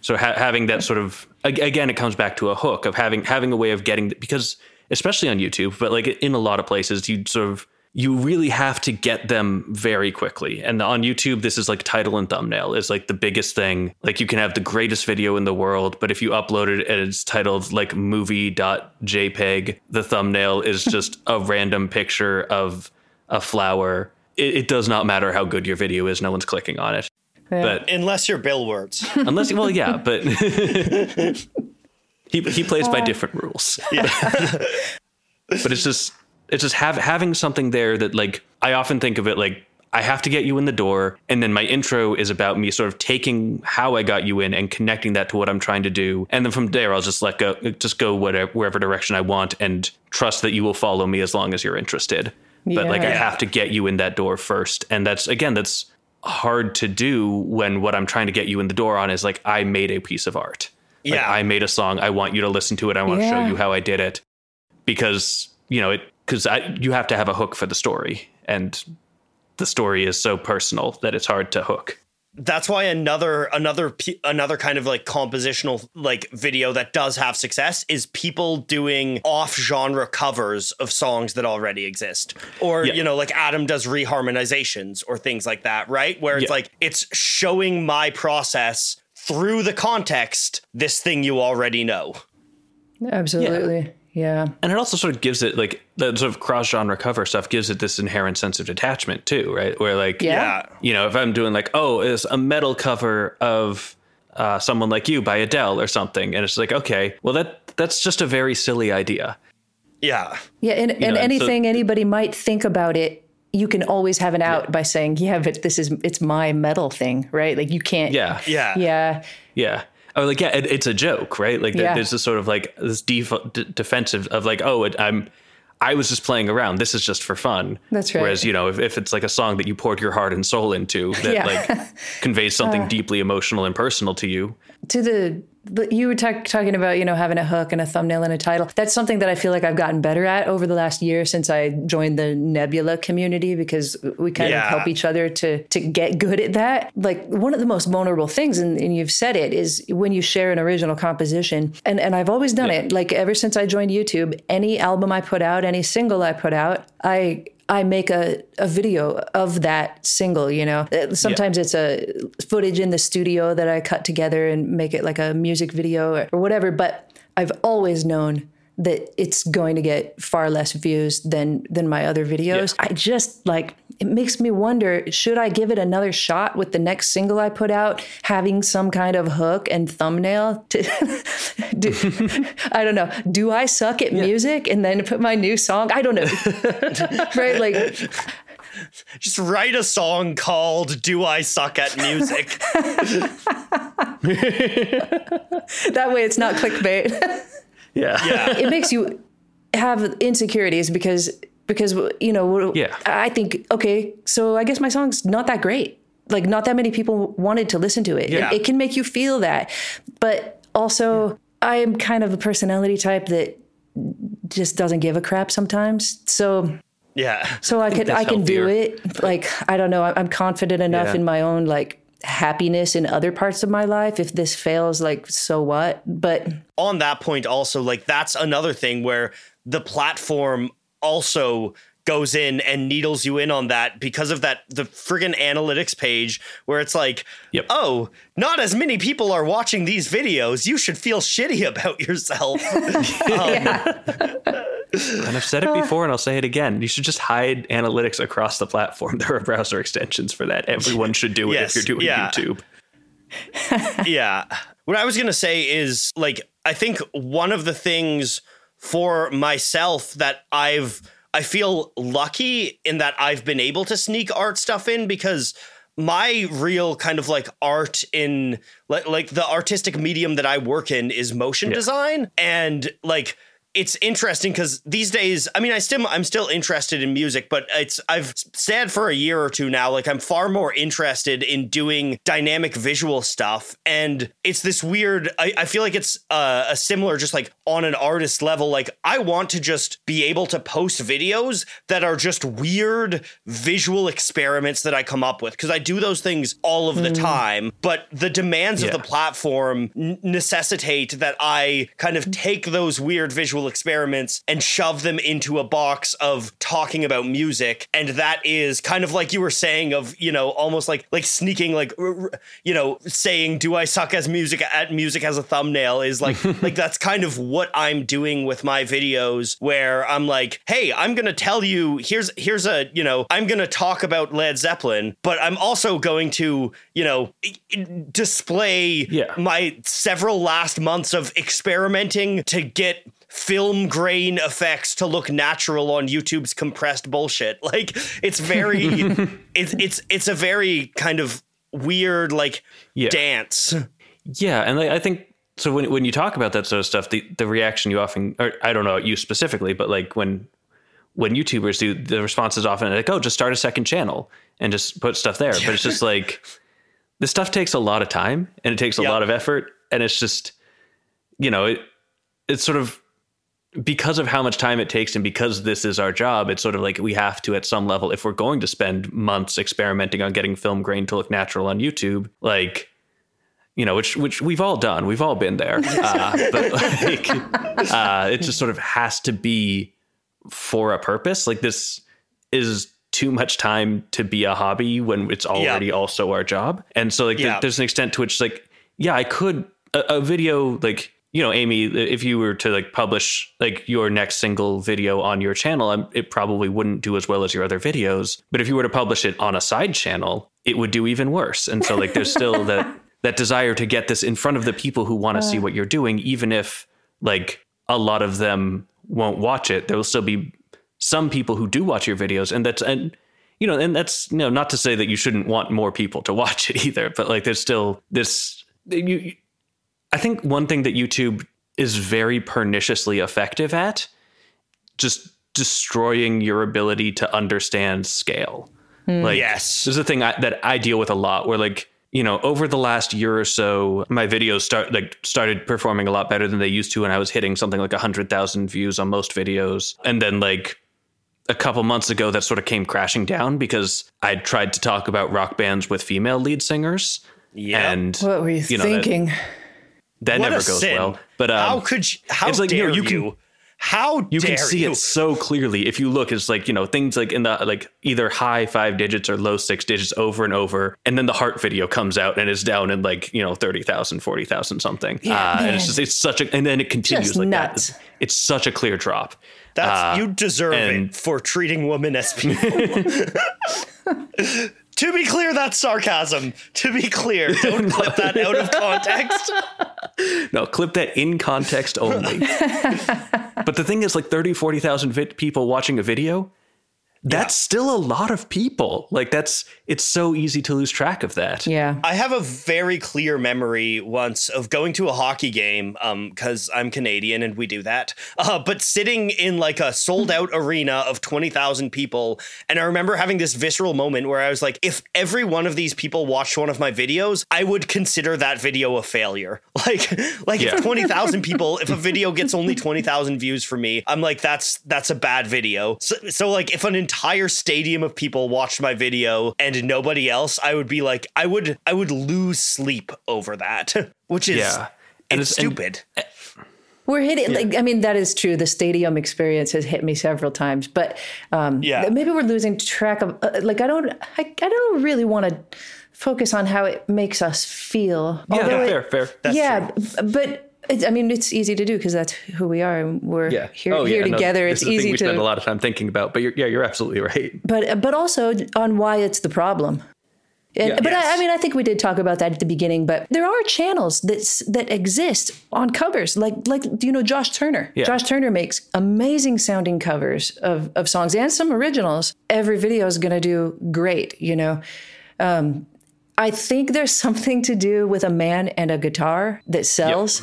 So ha- having that sort of ag- again, it comes back to a hook of having having a way of getting because especially on YouTube, but like in a lot of places, you sort of you really have to get them very quickly. And on YouTube, this is like title and thumbnail is like the biggest thing. Like you can have the greatest video in the world, but if you upload it and it's titled like movie.jpg, the thumbnail is <laughs> just a random picture of a flower. It, it does not matter how good your video is, no one's clicking on it. But Unless you're Bill Wurtz. <laughs> unless well yeah but <laughs> he he plays by uh, different rules. Yeah. <laughs> but it's just it's just have having something there that like i often think of it like i have to get you in the door and then my intro is about me sort of taking how i got you in and connecting that to what i'm trying to do. And then from there i'll just let go just go whatever wherever direction i want and trust that you will follow me as long as you're interested. But like i have to get you in that door first. And that's again that's hard to do when what I'm trying to get you in the door on is like I made a piece of art. Like, Yeah. I made a song. I want you to listen to it. I want to show you how I did it because you know it because you have to have a hook for the story and the story is so personal that it's hard to hook. That's why another another another kind of like compositional like video that does have success is people doing off genre covers of songs that already exist or Yeah. you know like adam does reharmonizations or things like that right where it's Yeah. like it's showing my process through the context this thing you already know Absolutely. Yeah. And it also sort of gives it like the sort of cross genre cover stuff gives it this inherent sense of detachment too, right? Where like Yeah. yeah you know, if I'm doing like, oh, it's a metal cover of uh, someone like you by Adele or something, and it's like, okay, well that that's just a very silly idea. yeah Yeah. And, and know, and so- anything anybody might think about it, you can always have an out by saying, yeah, but this is, it's my metal thing, right? Like you can't. Yeah, yeah Yeah. yeah. Or like, yeah, it, it's a joke, right? Like, Yeah. there's this sort of like this def- d- defensive of like, oh, it, I'm, I was just playing around. This is just for fun. That's right. Whereas, you know, if, if it's like a song that you poured your heart and soul into that Yeah. Uh. like <laughs> conveys something deeply emotional and personal to you, to the but you were talk, talking about you know having a hook and a thumbnail and a title. That's something that i feel like i've gotten better at over the last year since i joined the nebula community because we kind Yeah. of help each other to to get good at that. Like one of the most vulnerable things and, and you've said it is when you share an original composition. And and i've always done it. Like ever since i joined youtube any album i put out any single i put out i I make a, a video of that single, you know. Uh, Sometimes it's a footage in the studio that I cut together and make it like a music video or, or whatever, but I've always known that it's going to get far less views than than my other videos. I just like it makes me wonder should I give it another shot with the next single I put out having some kind of hook and thumbnail to <laughs> do, I don't know. Do I suck at music and then put my new song? I don't know. <laughs> right like just write a song called do i suck at music <laughs> that way it's not clickbait. Yeah, yeah. <laughs> It makes you have insecurities because because you know Yeah. I think okay so I guess my song's not that great. Like not that many people wanted to listen to it. Yeah. it, it can make you feel that. But also I am kind of a personality type that just doesn't give a crap sometimes. So yeah. so I, <laughs> can that's I can do it. Like I don't know I'm- I'm confident enough Yeah. in my own like happiness in other parts of my life if this fails like so what? But on that point also like that's another thing where the platform also goes in and needles you in on that because of that the friggin analytics page where it's like Yep. oh not as many people are watching these videos you should feel shitty about yourself <laughs> um, And I've said it before and I'll say it again. You should just hide analytics across the platform. <laughs> There are browser extensions for that. Everyone should do it Yes, if you're doing yeah. YouTube. <laughs> yeah. What I was going to say is like, I think one of the things for myself that I've, I feel lucky in that I've been able to sneak art stuff in because my real kind of like art in like, like the artistic medium that I work in is motion yeah. design and like it's interesting because these days, I mean, I still I'm still interested in music, but it's I've said for a year or two now, like I'm far more interested in doing dynamic visual stuff, and it's this weird. I, I feel like it's uh, a similar, just like on an artist level. Like I want to just be able to post videos that are just weird visual experiments that I come up with because I do those things all of the mm. time, but the demands yeah. of the platform n- necessitate that I kind of take those weird visual experiments and shove them into a box of talking about music and that is kind of like you were saying of you know almost like like sneaking like you know saying do i suck as music at music as a thumbnail is like <laughs> like that's kind of what i'm doing with my videos where i'm like hey i'm gonna tell you here's here's a you know i'm gonna talk about led zeppelin but i'm also going to you know display yeah. my several last months of experimenting to get film grain effects to look natural on YouTube's compressed bullshit. <laughs> Like it's very <laughs> it's it's it's a very kind of weird like yeah. dance. Yeah, and I think so when when you talk about that sort of stuff, the the reaction you often or I don't know you specifically, but like when when YouTubers do the response is often like, "Oh, just start a second channel and just put stuff there." But it's just <laughs> like this stuff takes a lot of time and it takes a yep. lot of effort and it's just you know, it it's sort of because of how much time it takes and because this is our job, it's sort of like we have to, at some level, if we're going to spend months experimenting on getting film grain to look natural on YouTube, like, you know, which which we've all done, we've all been there, <laughs> uh, but like, uh, it just sort of has to be for a purpose. Like this is too much time to be a hobby when it's already yeah. also our job, and so like yeah. there's an extent to which like, yeah, I could a, a video like you know, Aimee, if you were to like publish like your next single video on your channel, it probably wouldn't do as well as your other videos. But if you were to publish it on a side channel, it would do even worse. And so like there's still that <laughs> that desire to get this in front of the people who want to uh. see what you're doing, even if like a lot of them won't watch it. There will still be some people who do watch your videos, and that's and you know, and that's you know not to say that you shouldn't want more people to <laughs> watch it either, but like there's still this you I think one thing that YouTube is very perniciously effective at just destroying your ability to understand scale. Mm. Like yes. There's a thing I, that I deal with a lot where like you know, over the last year or so, my videos start like started performing a lot better than they used to, and I was hitting something like hundred thousand views on most videos. And then like a couple months ago, that sort of came crashing down because I tried to talk about rock bands with female lead singers. Yeah, and what were you, you know, thinking? That, that what never goes sin. well. But um, how could you? How it's like, dare you, know, you, you can, How you can see you? it so clearly if you look. It's like you know things like in the like either high five digits or low six digits over and over, and then the heart video comes out and is down in like you know 30,000, 40,000 something. Yeah, uh, and it's just it's such a and then it continues just like nuts. that. It's, it's, such a clear drop. That's uh, you deserve and, it for treating women as people. <laughs> To be clear, that's sarcasm. To be clear, don't <laughs> clip that out of context. No, clip that in context only. <laughs> but the thing is, like 30, 40,000 vi- people watching a video, that's yeah. still a lot of people. Like that's it's so easy to lose track of that. Yeah. I have a very clear memory once of going to a hockey game um cuz I'm Canadian and we do that. Uh, but sitting in like a sold out arena of 20,000 people and I remember having this visceral moment where I was like if every one of these people watched one of my videos, I would consider that video a failure. <laughs> Like like yeah. if 20,000 <laughs> people if a video gets only 20,000 views for me, I'm like that's that's a bad video. So, so like if an entire entire stadium of people watched my video and nobody else, I would be like, I would, I would lose sleep over that, <laughs> which is, yeah. and it's, it's stupid. And, we're hitting yeah. like I mean that is true. The stadium experience has hit me several times, but um, yeah. maybe we're losing track of uh, like I don't I, I don't really want to focus on how it makes us feel. Yeah, fair, it, fair. That's yeah, true. but I mean, it's easy to do because that's who we are. We're yeah. here, oh, here yeah. together. No, it's easy we to spend a lot of time thinking about. But you're, yeah, you're absolutely right. But but also on why it's the problem. And, Yeah. but I, I mean, I think we did talk about that at the beginning. But there are channels that that exist on covers, like like do you know Josh Turner? Yeah. Josh Turner makes amazing sounding covers of of songs and some originals. Every video is going to do great, you know. Um, I think there's something to do with a man and a guitar that sells.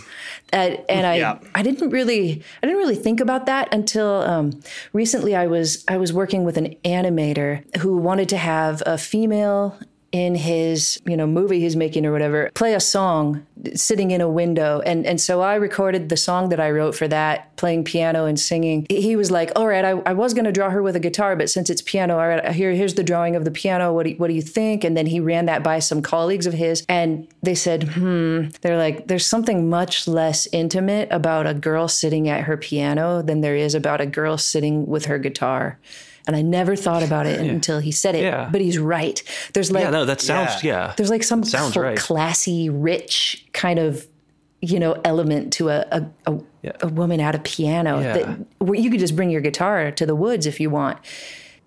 And, and I, Yeah. I didn't really, I didn't really think about that until um, recently. I was, I was working with an animator who wanted to have a female in his, you know, movie he's making or whatever, play a song sitting in a window. And and so I recorded the song that I wrote for that, playing piano and singing. He was like, "All right, I, I was going to draw her with a guitar, but since it's piano, all right, here here's the drawing of the piano. What do what do you think?" And then he ran that by some colleagues of his, and they said, "Hmm." They're like, "There's something much less intimate about a girl sitting at her piano than there is about a girl sitting with her guitar." And I never thought about it until he said it. Yeah. But he's right. There's like Yeah, no, that sounds yeah. there's like some Sounds cl- right. classy, rich kind of you know element to a a, a, a woman at a piano Yeah. that where you could just bring your guitar to the woods if you want.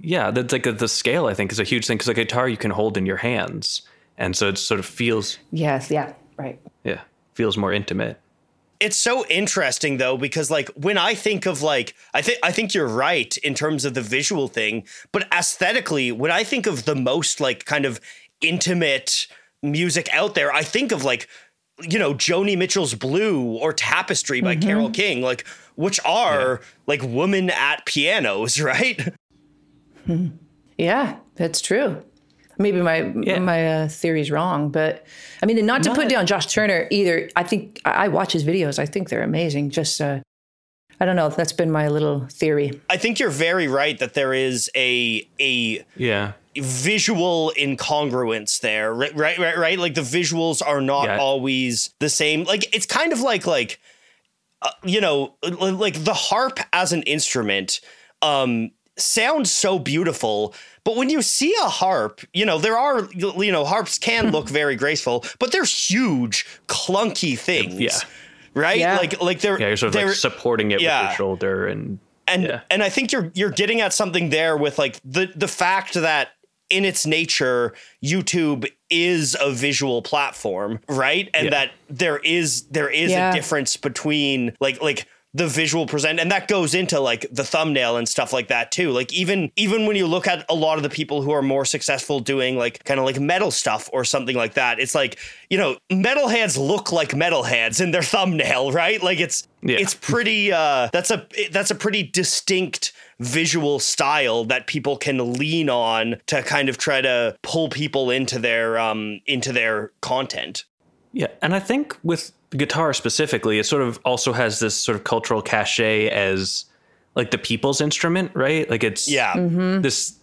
Yeah, that's like the scale. I think is a huge thing because a guitar you can hold in your hands, and so it sort of feels Yes, yeah, right. yeah feels more intimate. It's so interesting though because like when I think of like I think I think you're right in terms of the visual thing, but aesthetically, when I think of the most like kind of intimate music out there, I think of like you know Joni Mitchell's Blue or Tapestry by mm-hmm. Carole King, like which are like women at pianos, <laughs> right? Hmm. Yeah, that's true. Maybe my Yeah. my uh, theory's wrong, but I mean, and not to put down Josh Turner either. I think I I watch his videos. I think they're amazing. Just uh, I don't know. That's been my little theory. I think you're very right that there is a a Yeah, visual incongruence there right right right, right? like the visuals are not Yeah. always the same like it's kind of like like uh, you know like the harp as an instrument um sounds so beautiful but when you see a harp you know there are you know harps can hmm. look very graceful but they're huge clunky things Yeah. right Yeah. like like they're yeah. You're sort of they're like supporting it with your shoulder, and and Yeah. and I think you're you're getting at something there with like the the fact that in its nature YouTube is a visual platform, right? And Yeah. that there is there is Yeah. a difference between like like the visual present and that goes into like the thumbnail and stuff like that too. Like even even when you look at a lot of the people who are more successful doing like kind of like metal stuff or something like that it's like you know metalheads look like metalheads in their thumbnail <laughs> right? Like it's Yeah. it's pretty uh that's a that's a pretty distinct visual style that people can lean on to kind of try to pull people into their um into their content. Yeah, and I think with guitar specifically, it sort of also has this sort of cultural cachet as like the people's instrument, right? Like it's yeah mm-hmm. this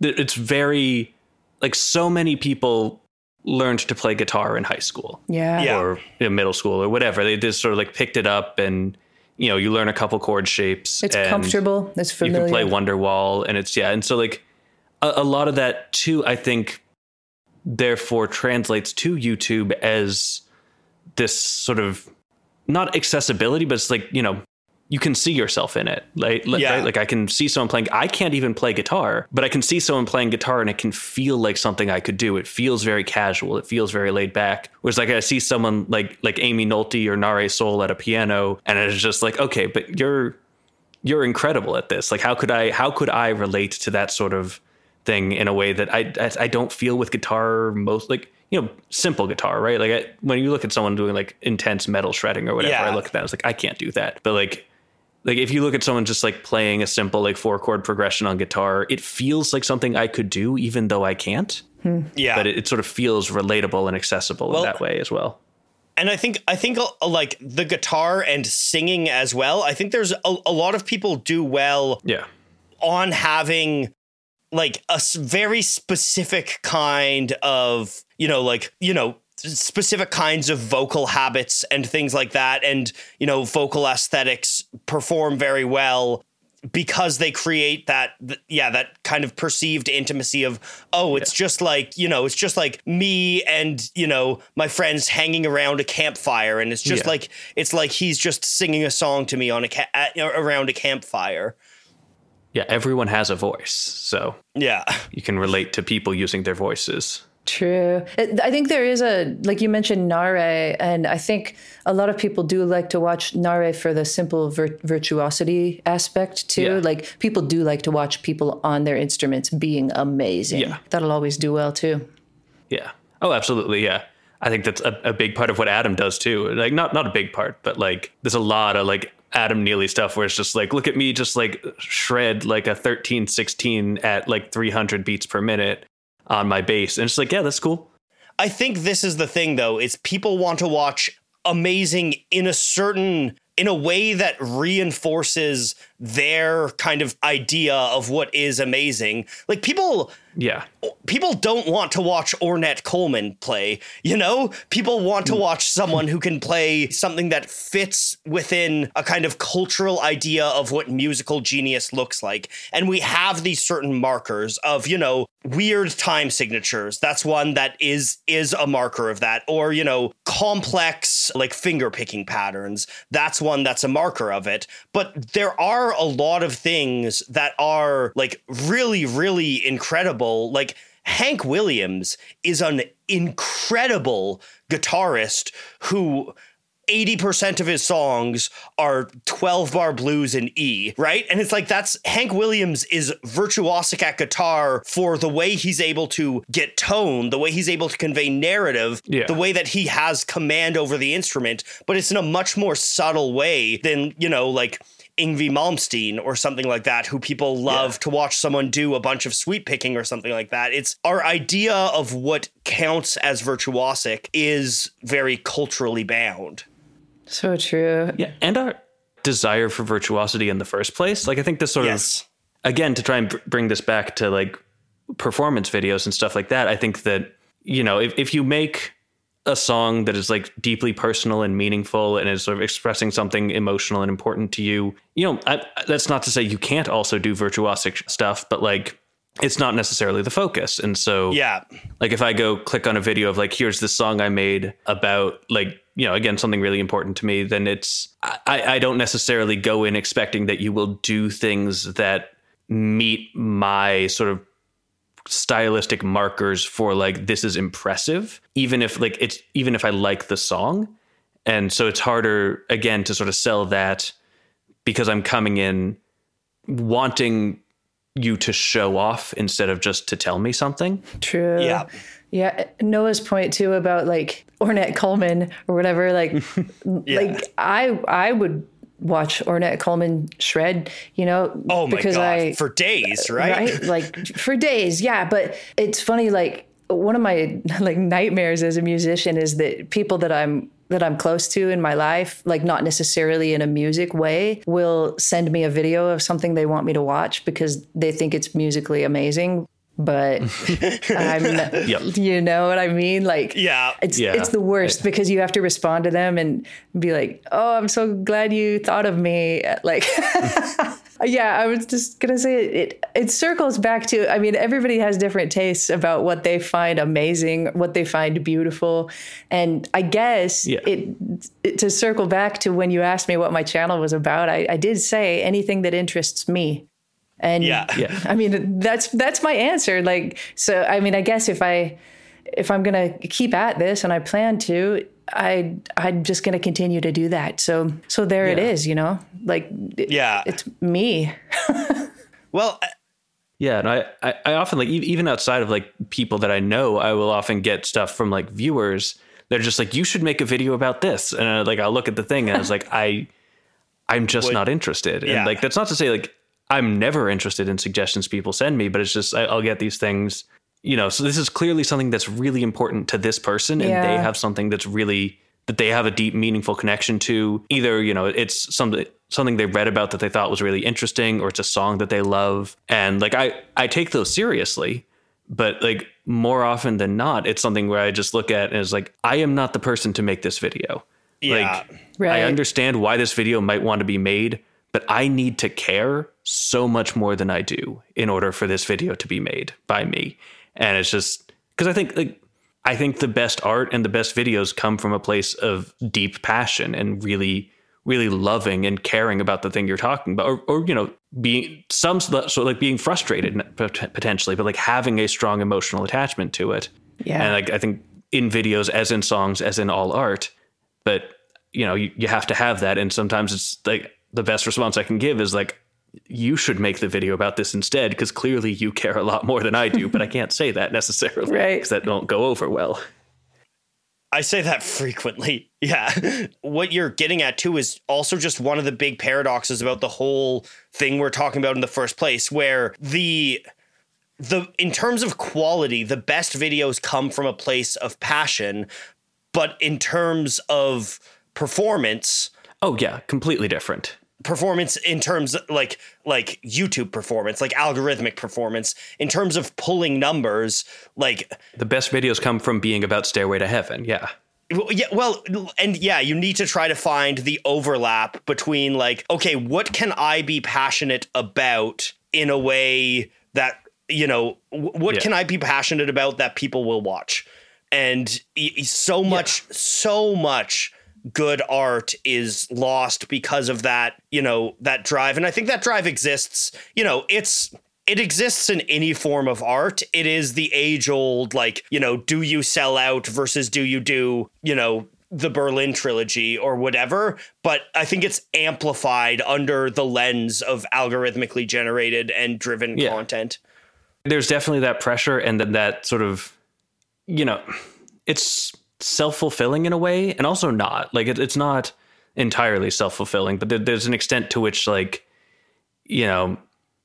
it's very like so many people learned to play guitar in high school Yeah. Yeah. or in middle school or whatever. They just sort of like picked it up and you know, you learn a couple chord shapes. It's and comfortable. It's familiar. You can play Wonderwall and it's yeah, and so like a, a lot of that too, I think therefore translates to YouTube as this sort of not accessibility, but it's like, you know, you can see yourself in it. Like, like, Yeah. right? like I can see someone playing. I can't even play guitar, but I can see someone playing guitar and it can feel like something I could do. It feels very casual. It feels very laid back. Whereas like I see someone like like Aimee Nolte or Nahre Sol at a piano, and it's just like, okay, but you're you're incredible at this. Like how could I how could I relate to that sort of thing in a way that I I, I don't feel with guitar most like you know simple guitar right? Like I, when you look at someone doing like intense metal shredding or whatever Yeah. I look at that I was like I can't do that. But like like if you look at someone just like playing a simple like four chord progression on guitar it feels like something I could do even though I can't. Yeah. But it, it sort of feels relatable and accessible Well, in that way as well. and I think I think uh, like the guitar and singing as well. I think there's a, a lot of people do well yeah. on having like a very specific kind of you know like you know specific kinds of vocal habits and things like that. And you know vocal aesthetics perform very well because they create that yeah that kind of perceived intimacy of oh it's just like you know it's just like me and you know my friends hanging around a campfire. And it's just Yeah. like it's like he's just singing a song to me on a ca- at, around a campfire yeah everyone has a voice so yeah you can relate to people using their voices True. I think there is a, like you mentioned, Nahre, and I think a lot of people do like to watch Nahre for the simple vir- virtuosity aspect too. Yeah. Like people do like to watch people on their instruments being amazing. Yeah. That'll always do well too. Yeah. Oh, absolutely. Yeah. I think that's a, a big part of what Adam does too. Like not not a big part, but like there's a lot of like Adam Neely stuff where it's just like look at me just like shred like a 13 16 at like 300 beats per minute on my bass. And it's like, yeah, that's cool. I think this is the thing though, is people want to watch amazing in a certain in a way that reinforces their kind of idea of what is amazing. Like people Yeah. people don't want to watch Ornette Coleman play, you know? People want to mm. watch someone who can play something that fits within a kind of cultural idea of what musical genius looks like. And we have these certain markers of, you know, weird time signatures. That's one that is is a marker of that or, you know, complex like finger picking patterns. That's one that's a marker of it. But there are a lot of things that are like really really incredible like Hank Williams is an incredible guitarist who 80% of his songs are 12 bar blues in E, right? And it's like that's Hank Williams is virtuosic at guitar for the way he's able to get tone, the way he's able to convey narrative, Yeah. the way that he has command over the instrument, but it's in a much more subtle way than, you know, like Yngwie Malmsteen or something like that, who people love Yeah. to watch someone do a bunch of sweep picking or something like that. It's our idea of what counts as virtuosic is very culturally bound. So true. Yeah. And our desire for virtuosity in the first place. Like I think this sort Yes. of again to try and bring this back to like performance videos and stuff like that i think that you know if, if you make a song that is like deeply personal and meaningful and is sort of expressing something emotional and important to you you know I, that's not to say you can't also do virtuosic stuff but like it's not necessarily the focus and so Yeah. like if I go click on a video of like, here's this song I made about like, you know, again, something really important to me, then it's, I, I don't necessarily go in expecting that you will do things that meet my sort of stylistic markers for like, this is impressive, even if like it's, even if I like the song. And so it's harder again to sort of sell that because I'm coming in wanting you to show off instead of just to tell me something. True. Yeah. Yeah. Noah's point too about like Ornette Coleman or whatever, like <laughs> Yeah. like I I would watch Ornette Coleman shred, you know, Oh my because god. I For days, uh, right? right? Like for days, yeah. But it's funny, like one of my <laughs> like nightmares as a musician is that people that I'm that I'm close to in my life, like not necessarily in a music way, will send me a video of something they want me to watch because they think it's musically amazing. But <laughs> I'm, Yep. you know what I mean? Like, Yeah. it's Yeah. it's the worst because you have to respond to them and be like, "Oh, I'm so glad you thought of me." <laughs> Like, <laughs> yeah, I was just gonna say it, it. It circles back to. I mean, everybody has different tastes about what they find amazing, what they find beautiful, and I guess Yeah. it, it to circle back to when you asked me what my channel was about. I, I did say anything that interests me. And Yeah. <laughs> Yeah. I mean, that's that's my answer. Like, so I mean, I guess if I if I'm gonna keep at this, and I plan to, I I'm just gonna continue to do that. So so there it Yeah. is. You know, like it- Yeah. it's me. <laughs> Well, Yeah, and I, I, I often like even outside of like people that I know, I will often get stuff from like viewers They're just like, you should make a video about this, and uh, like I'll look at the thing and I was like, I, I'm just Would- not interested, Yeah. and like that's not to say like I'm never interested in suggestions people send me, but it's just I, I'll get these things, you know. So this is clearly something that's really important to this person, and they have something that's really that they have a deep, meaningful connection to. Either you know it's something something they read about that they thought was really interesting, or it's a song that they love, and like I I take those seriously. But like more often than not, it's something where I just look at and it's like I am not the person to make this video. Yeah. Like Right. I understand why this video might want to be made, but I need to care so much more than I do in order for this video to be made by me. And it's just because I think like I think the best art and the best videos come from a place of deep passion and really really loving and caring about the thing you're talking about or, or you know being some so like being frustrated potentially but like having a strong emotional attachment to it Yeah. And like I think in videos, as in songs, as in all art, but you know, you, you have to have that. And sometimes it's like the best response I can give is like, you should make the video about this instead because clearly you care a lot more than I do, but I can't say that necessarily Right. because that don't go over well. I say that frequently. Yeah. what you're getting at too is also just one of the big paradoxes about the whole thing we're talking about in the first place where the the in terms of quality, the best videos come from a place of passion, but in terms of performance, Oh yeah, completely different. Performance in terms like like YouTube performance, like algorithmic performance, in terms of pulling numbers, like The best videos come from being about Stairway to Heaven. Yeah. Well, yeah, well, and yeah, you need to try to find the overlap between like, okay, what can I be passionate about in a way that you know, what Yeah. can I be passionate about that people will watch? And so much, so much good art is lost because of that, you know, that drive. And I think that drive exists. You know, it's it exists in any form of art. It is the age old, like, you know, do you sell out versus do you do, you know, the Berlin trilogy or whatever. But I think it's amplified under the lens of algorithmically generated and driven Yeah. content. there's definitely that pressure and then that sort of you know it's self-fulfilling in a way and also not like it, it's not entirely self-fulfilling but there, there's an extent to which like you know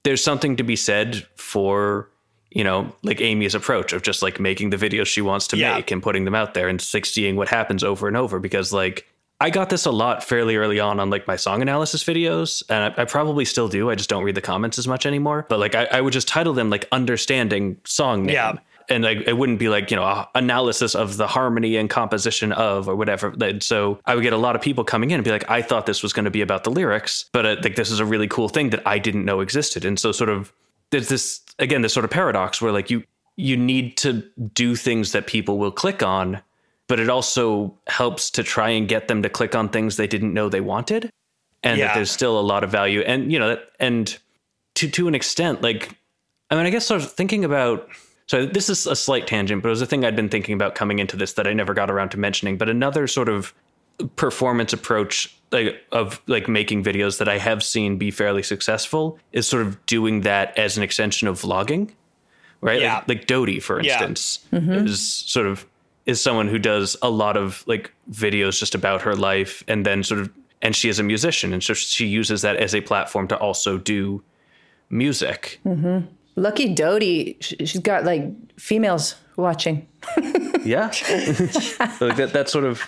there's something to be said for you know like aimee's approach of just like making the videos she wants to Yeah. make and putting them out there and like seeing what happens over and over because like I got this a lot fairly early on on like my song analysis videos, and I, I probably still do. I just don't read the comments as much anymore. But like I, I would just title them like understanding song name. Yeah. And like it wouldn't be like, you know, a analysis of the harmony and composition of or whatever. And so I would get a lot of people coming in and be like, I thought this was going to be about the lyrics, but uh, like this is a really cool thing that I didn't know existed. And so sort of there's this again, this sort of paradox where like you you need to do things that people will click on but it also helps to try and get them to click on things they didn't know they wanted and Yeah. that there's still a lot of value and you know and to to an extent like i mean i guess sort of thinking about so this is a slight tangent but it was a thing i'd been thinking about coming into this that i never got around to mentioning. But another sort of performance approach like of like making videos that i have seen be fairly successful is sort of doing that as an extension of vlogging right? Yeah. like, like Dodie, for Yeah. instance mm-hmm. is sort of is someone who does a lot of like videos just about her life and then sort of and she is a musician and so she uses that as a platform to also do music mm-hmm. Lucky sh- she's got like females watching. <laughs> yeah like that that sort of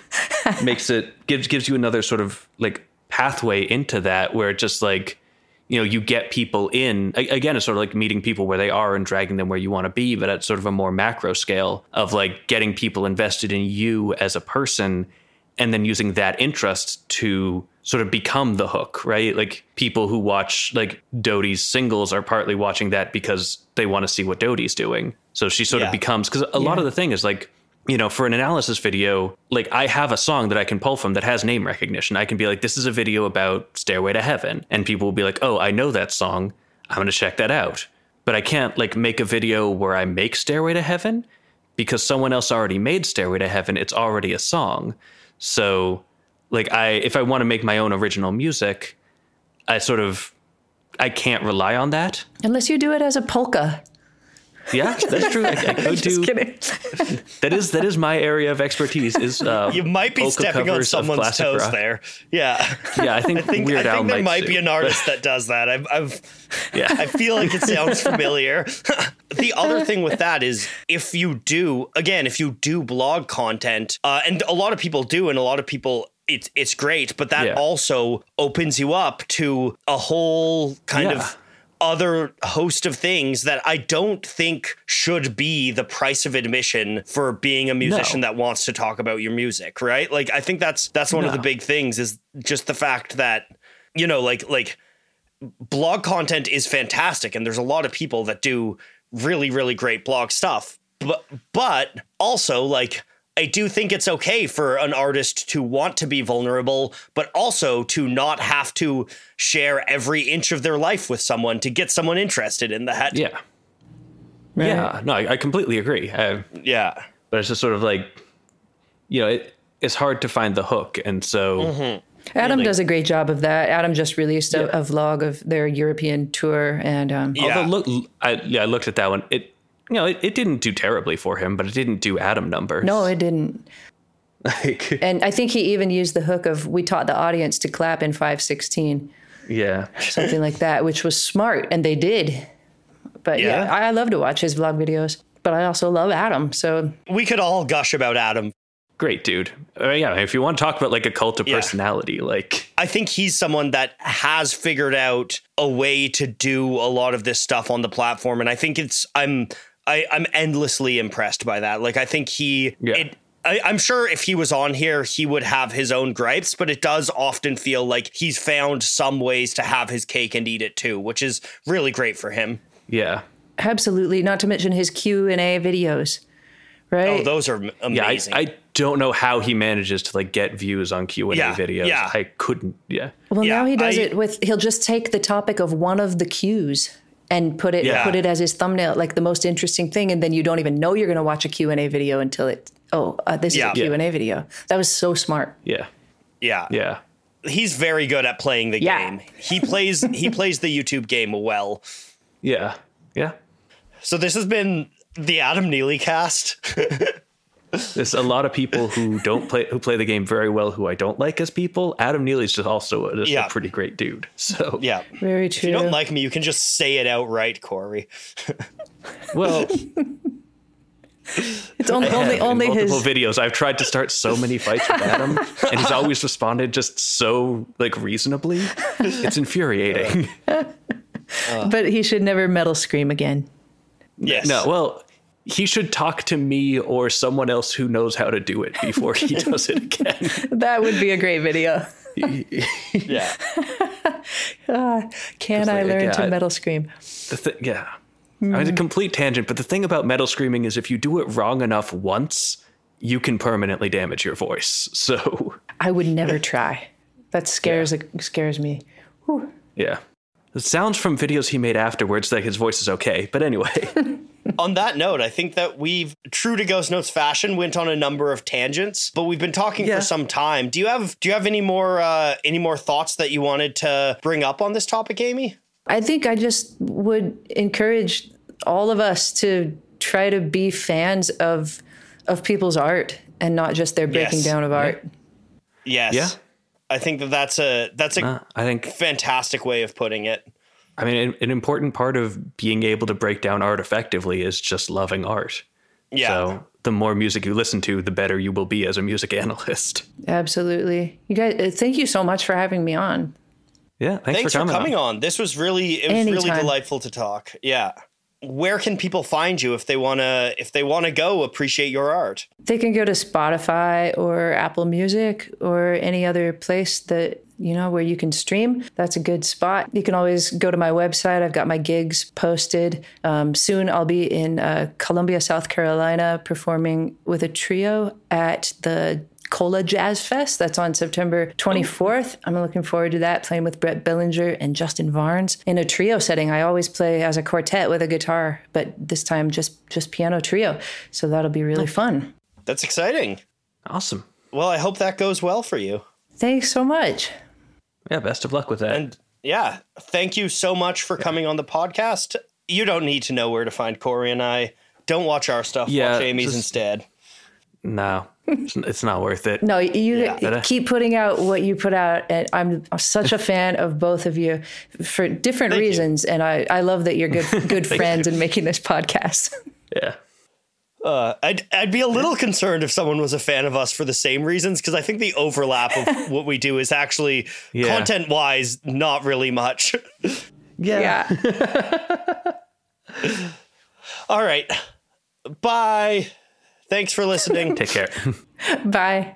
makes it gives gives you another sort of like pathway into that where it just like you know you get people in again it's sort of like meeting people where they are and dragging them where you want to be but at sort of a more macro scale of like getting people invested in you as a person and then using that interest to sort of become the hook right like people who watch like Dodie's singles are partly watching that because they want to see what Dodie's doing so she sort Yeah. of becomes because a lot of the thing is like you know, for an analysis video, like I have a song that I can pull from that has name recognition. I can be like, this is a video about Stairway to Heaven. And people will be like, oh, I know that song. I'm going to check that out. But I can't like make a video where I make Stairway to Heaven because someone else already made Stairway to Heaven. It's already a song. So, like, I, if I want to make my own original music, I sort of, I can't rely on that. Unless you do it as a polka. Yeah, that's true. I, I <laughs> could Just do kidding. <laughs> that. Is that is my area of expertise? Is uh, <laughs> You might be polka stepping on someone's toes rock. there. Yeah. Yeah, I think, I think, Weird I Al think there might sue, be an but- artist that does that. I've, I've Yeah, I feel like it sounds familiar. the other thing with that is if you do, again, if you do blog content, uh, and a lot of people do, and a lot of people. It's, it's great, but that Yeah. also opens you up to a whole kind Yeah. of other host of things that I don't think should be the price of admission for being a musician No. that wants to talk about your music, right? Like I think that's that's one of the big things is just the fact that you know like like blog content is fantastic and there's a lot of people that do really really great blog stuff but but also like I do think it's okay for an artist to want to be vulnerable, but also to not have to share every inch of their life with someone to get someone interested in that. yeah, yeah. No, I, I completely agree. Uh, Yeah. but it's just sort of like, you know, it, it's hard to find the hook, and so. Mm-hmm. Adam Really? does a great job of that. Adam just released a, a vlog of their European tour, and um, Yeah. Although look, I, yeah, I looked at that one. It, you know, it, it didn't do terribly for him, but it didn't do Adam numbers. no, it didn't. like, <laughs> And I think he even used the hook of "We taught the audience to clap in 516," yeah, something like that, which was smart, and they did. But yeah, Yeah. I, I love to watch his vlog videos. But I also love Adam, so We could all gush about Adam. great dude. Uh, yeah, if you want to talk about like a cult of Yeah. personality, like I think he's someone that has figured out a way to do a lot of this stuff on the platform, and I think it's I'm I, I'm endlessly impressed by that. Like I think he Yeah. it. I, I'm sure if he was on here, he would have his own gripes, but it does often feel like he's found some ways to have his cake and eat it too, which is really great for him. yeah, absolutely. Not to mention his Q and A videos, right? Oh, those are m- yeah. I, amazing. I don't know how he manages to like get views on Q and A Yeah, videos. yeah. I couldn't. Yeah, Well, Yeah, now he does I- it with he'll just take the topic of one of the cues and put it Yeah. put it as his thumbnail, like the most interesting thing, and then you don't even know you're going to watch a Q and A video until it. Oh, uh, this Yeah. is a Q and A video. That was so smart. yeah, yeah, yeah. he's very good at playing the Yeah. game. He plays he <laughs> plays the YouTube game well. Yeah. Yeah. So this has been the Adam Neely cast. <laughs> There's a lot of people who don't play who play the game very well who I don't like as people. Adam Neely's just also a, just Yeah. a pretty great dude. <laughs> So yeah. Very true. If true. you don't like me, you can just say it outright, Cory. <laughs> <laughs> well, it's only I only have, only in his. videos. I've tried to start so many fights with Adam, and he's always responded just so like reasonably. It's infuriating. Uh, but he should never metal scream again. Yes. no, well, he should talk to me or someone else who knows how to do it before he <laughs> does it again. That would be a great video. <laughs> Yeah. <laughs> Ah, can I like, learn yeah, to metal scream? The thi- yeah. I mean, it's a hmm. complete tangent, but the thing about metal screaming is if you do it wrong enough once, you can permanently damage your voice. So, I would never try. That scares scares me. yeah. The sounds from videos he made afterwards that his voice is okay. But anyway, on that note, I think that we've, true to Ghost Notes fashion, went on a number of tangents, but we've been talking Yeah. for some time. Do you have Do you have any more uh, any more thoughts that you wanted to bring up on this topic, Aimee? I think I just would encourage all of us to try to be fans of of people's art and not just their breaking Yes. down of art. Yes. Yeah. I think that that's a that's a uh, I think fantastic way of putting it. I mean, an, an important part of being able to break down art effectively is just loving art. Yeah. So the more music you listen to, the better you will be as a music <laughs> analyst. Absolutely. You guys uh, thank you so much for having me on. Yeah, thanks, Thanks for for coming. coming on. on. This was really it was really delightful to talk. Yeah. Where can people find you if they wanna if they wanna go appreciate your art? They can go to Spotify or Apple Music or any other place that you know where you can stream. That's a good spot. You can always go to my website. I've got my gigs posted. Um, soon I'll be in uh, Columbia, South Carolina, performing with a trio at the Cola Jazz Fest. That's on September 24th. I'm looking forward to that, playing with Brett Billinger and Justin Varnes in a trio setting. I always play as a quartet with a guitar, but this time just just piano trio. So that'll be really fun. That's exciting. Awesome. Well, I hope that goes well for you. Thanks so much. Yeah, best of luck with that. And yeah, thank you so much for coming on the podcast. You don't need to know where to find Cory and I. Don't watch our stuff. Yeah, watch Aimee's just- instead. no, it's, <laughs> it's not worth it. No, you Yeah. Uh, keep putting out what you put out, and I'm such a <laughs> fan of both of you for different Thank you. reasons. And I, I love that you're good <laughs> good friends and making this podcast. Yeah. Uh, I'd I'd be a little concerned if someone was a fan of us for the same reasons because I think the overlap of <laughs> what we do is actually Yeah. content wise not really much. <laughs> yeah. <laughs> All right, bye. Thanks for listening. Take care. Bye.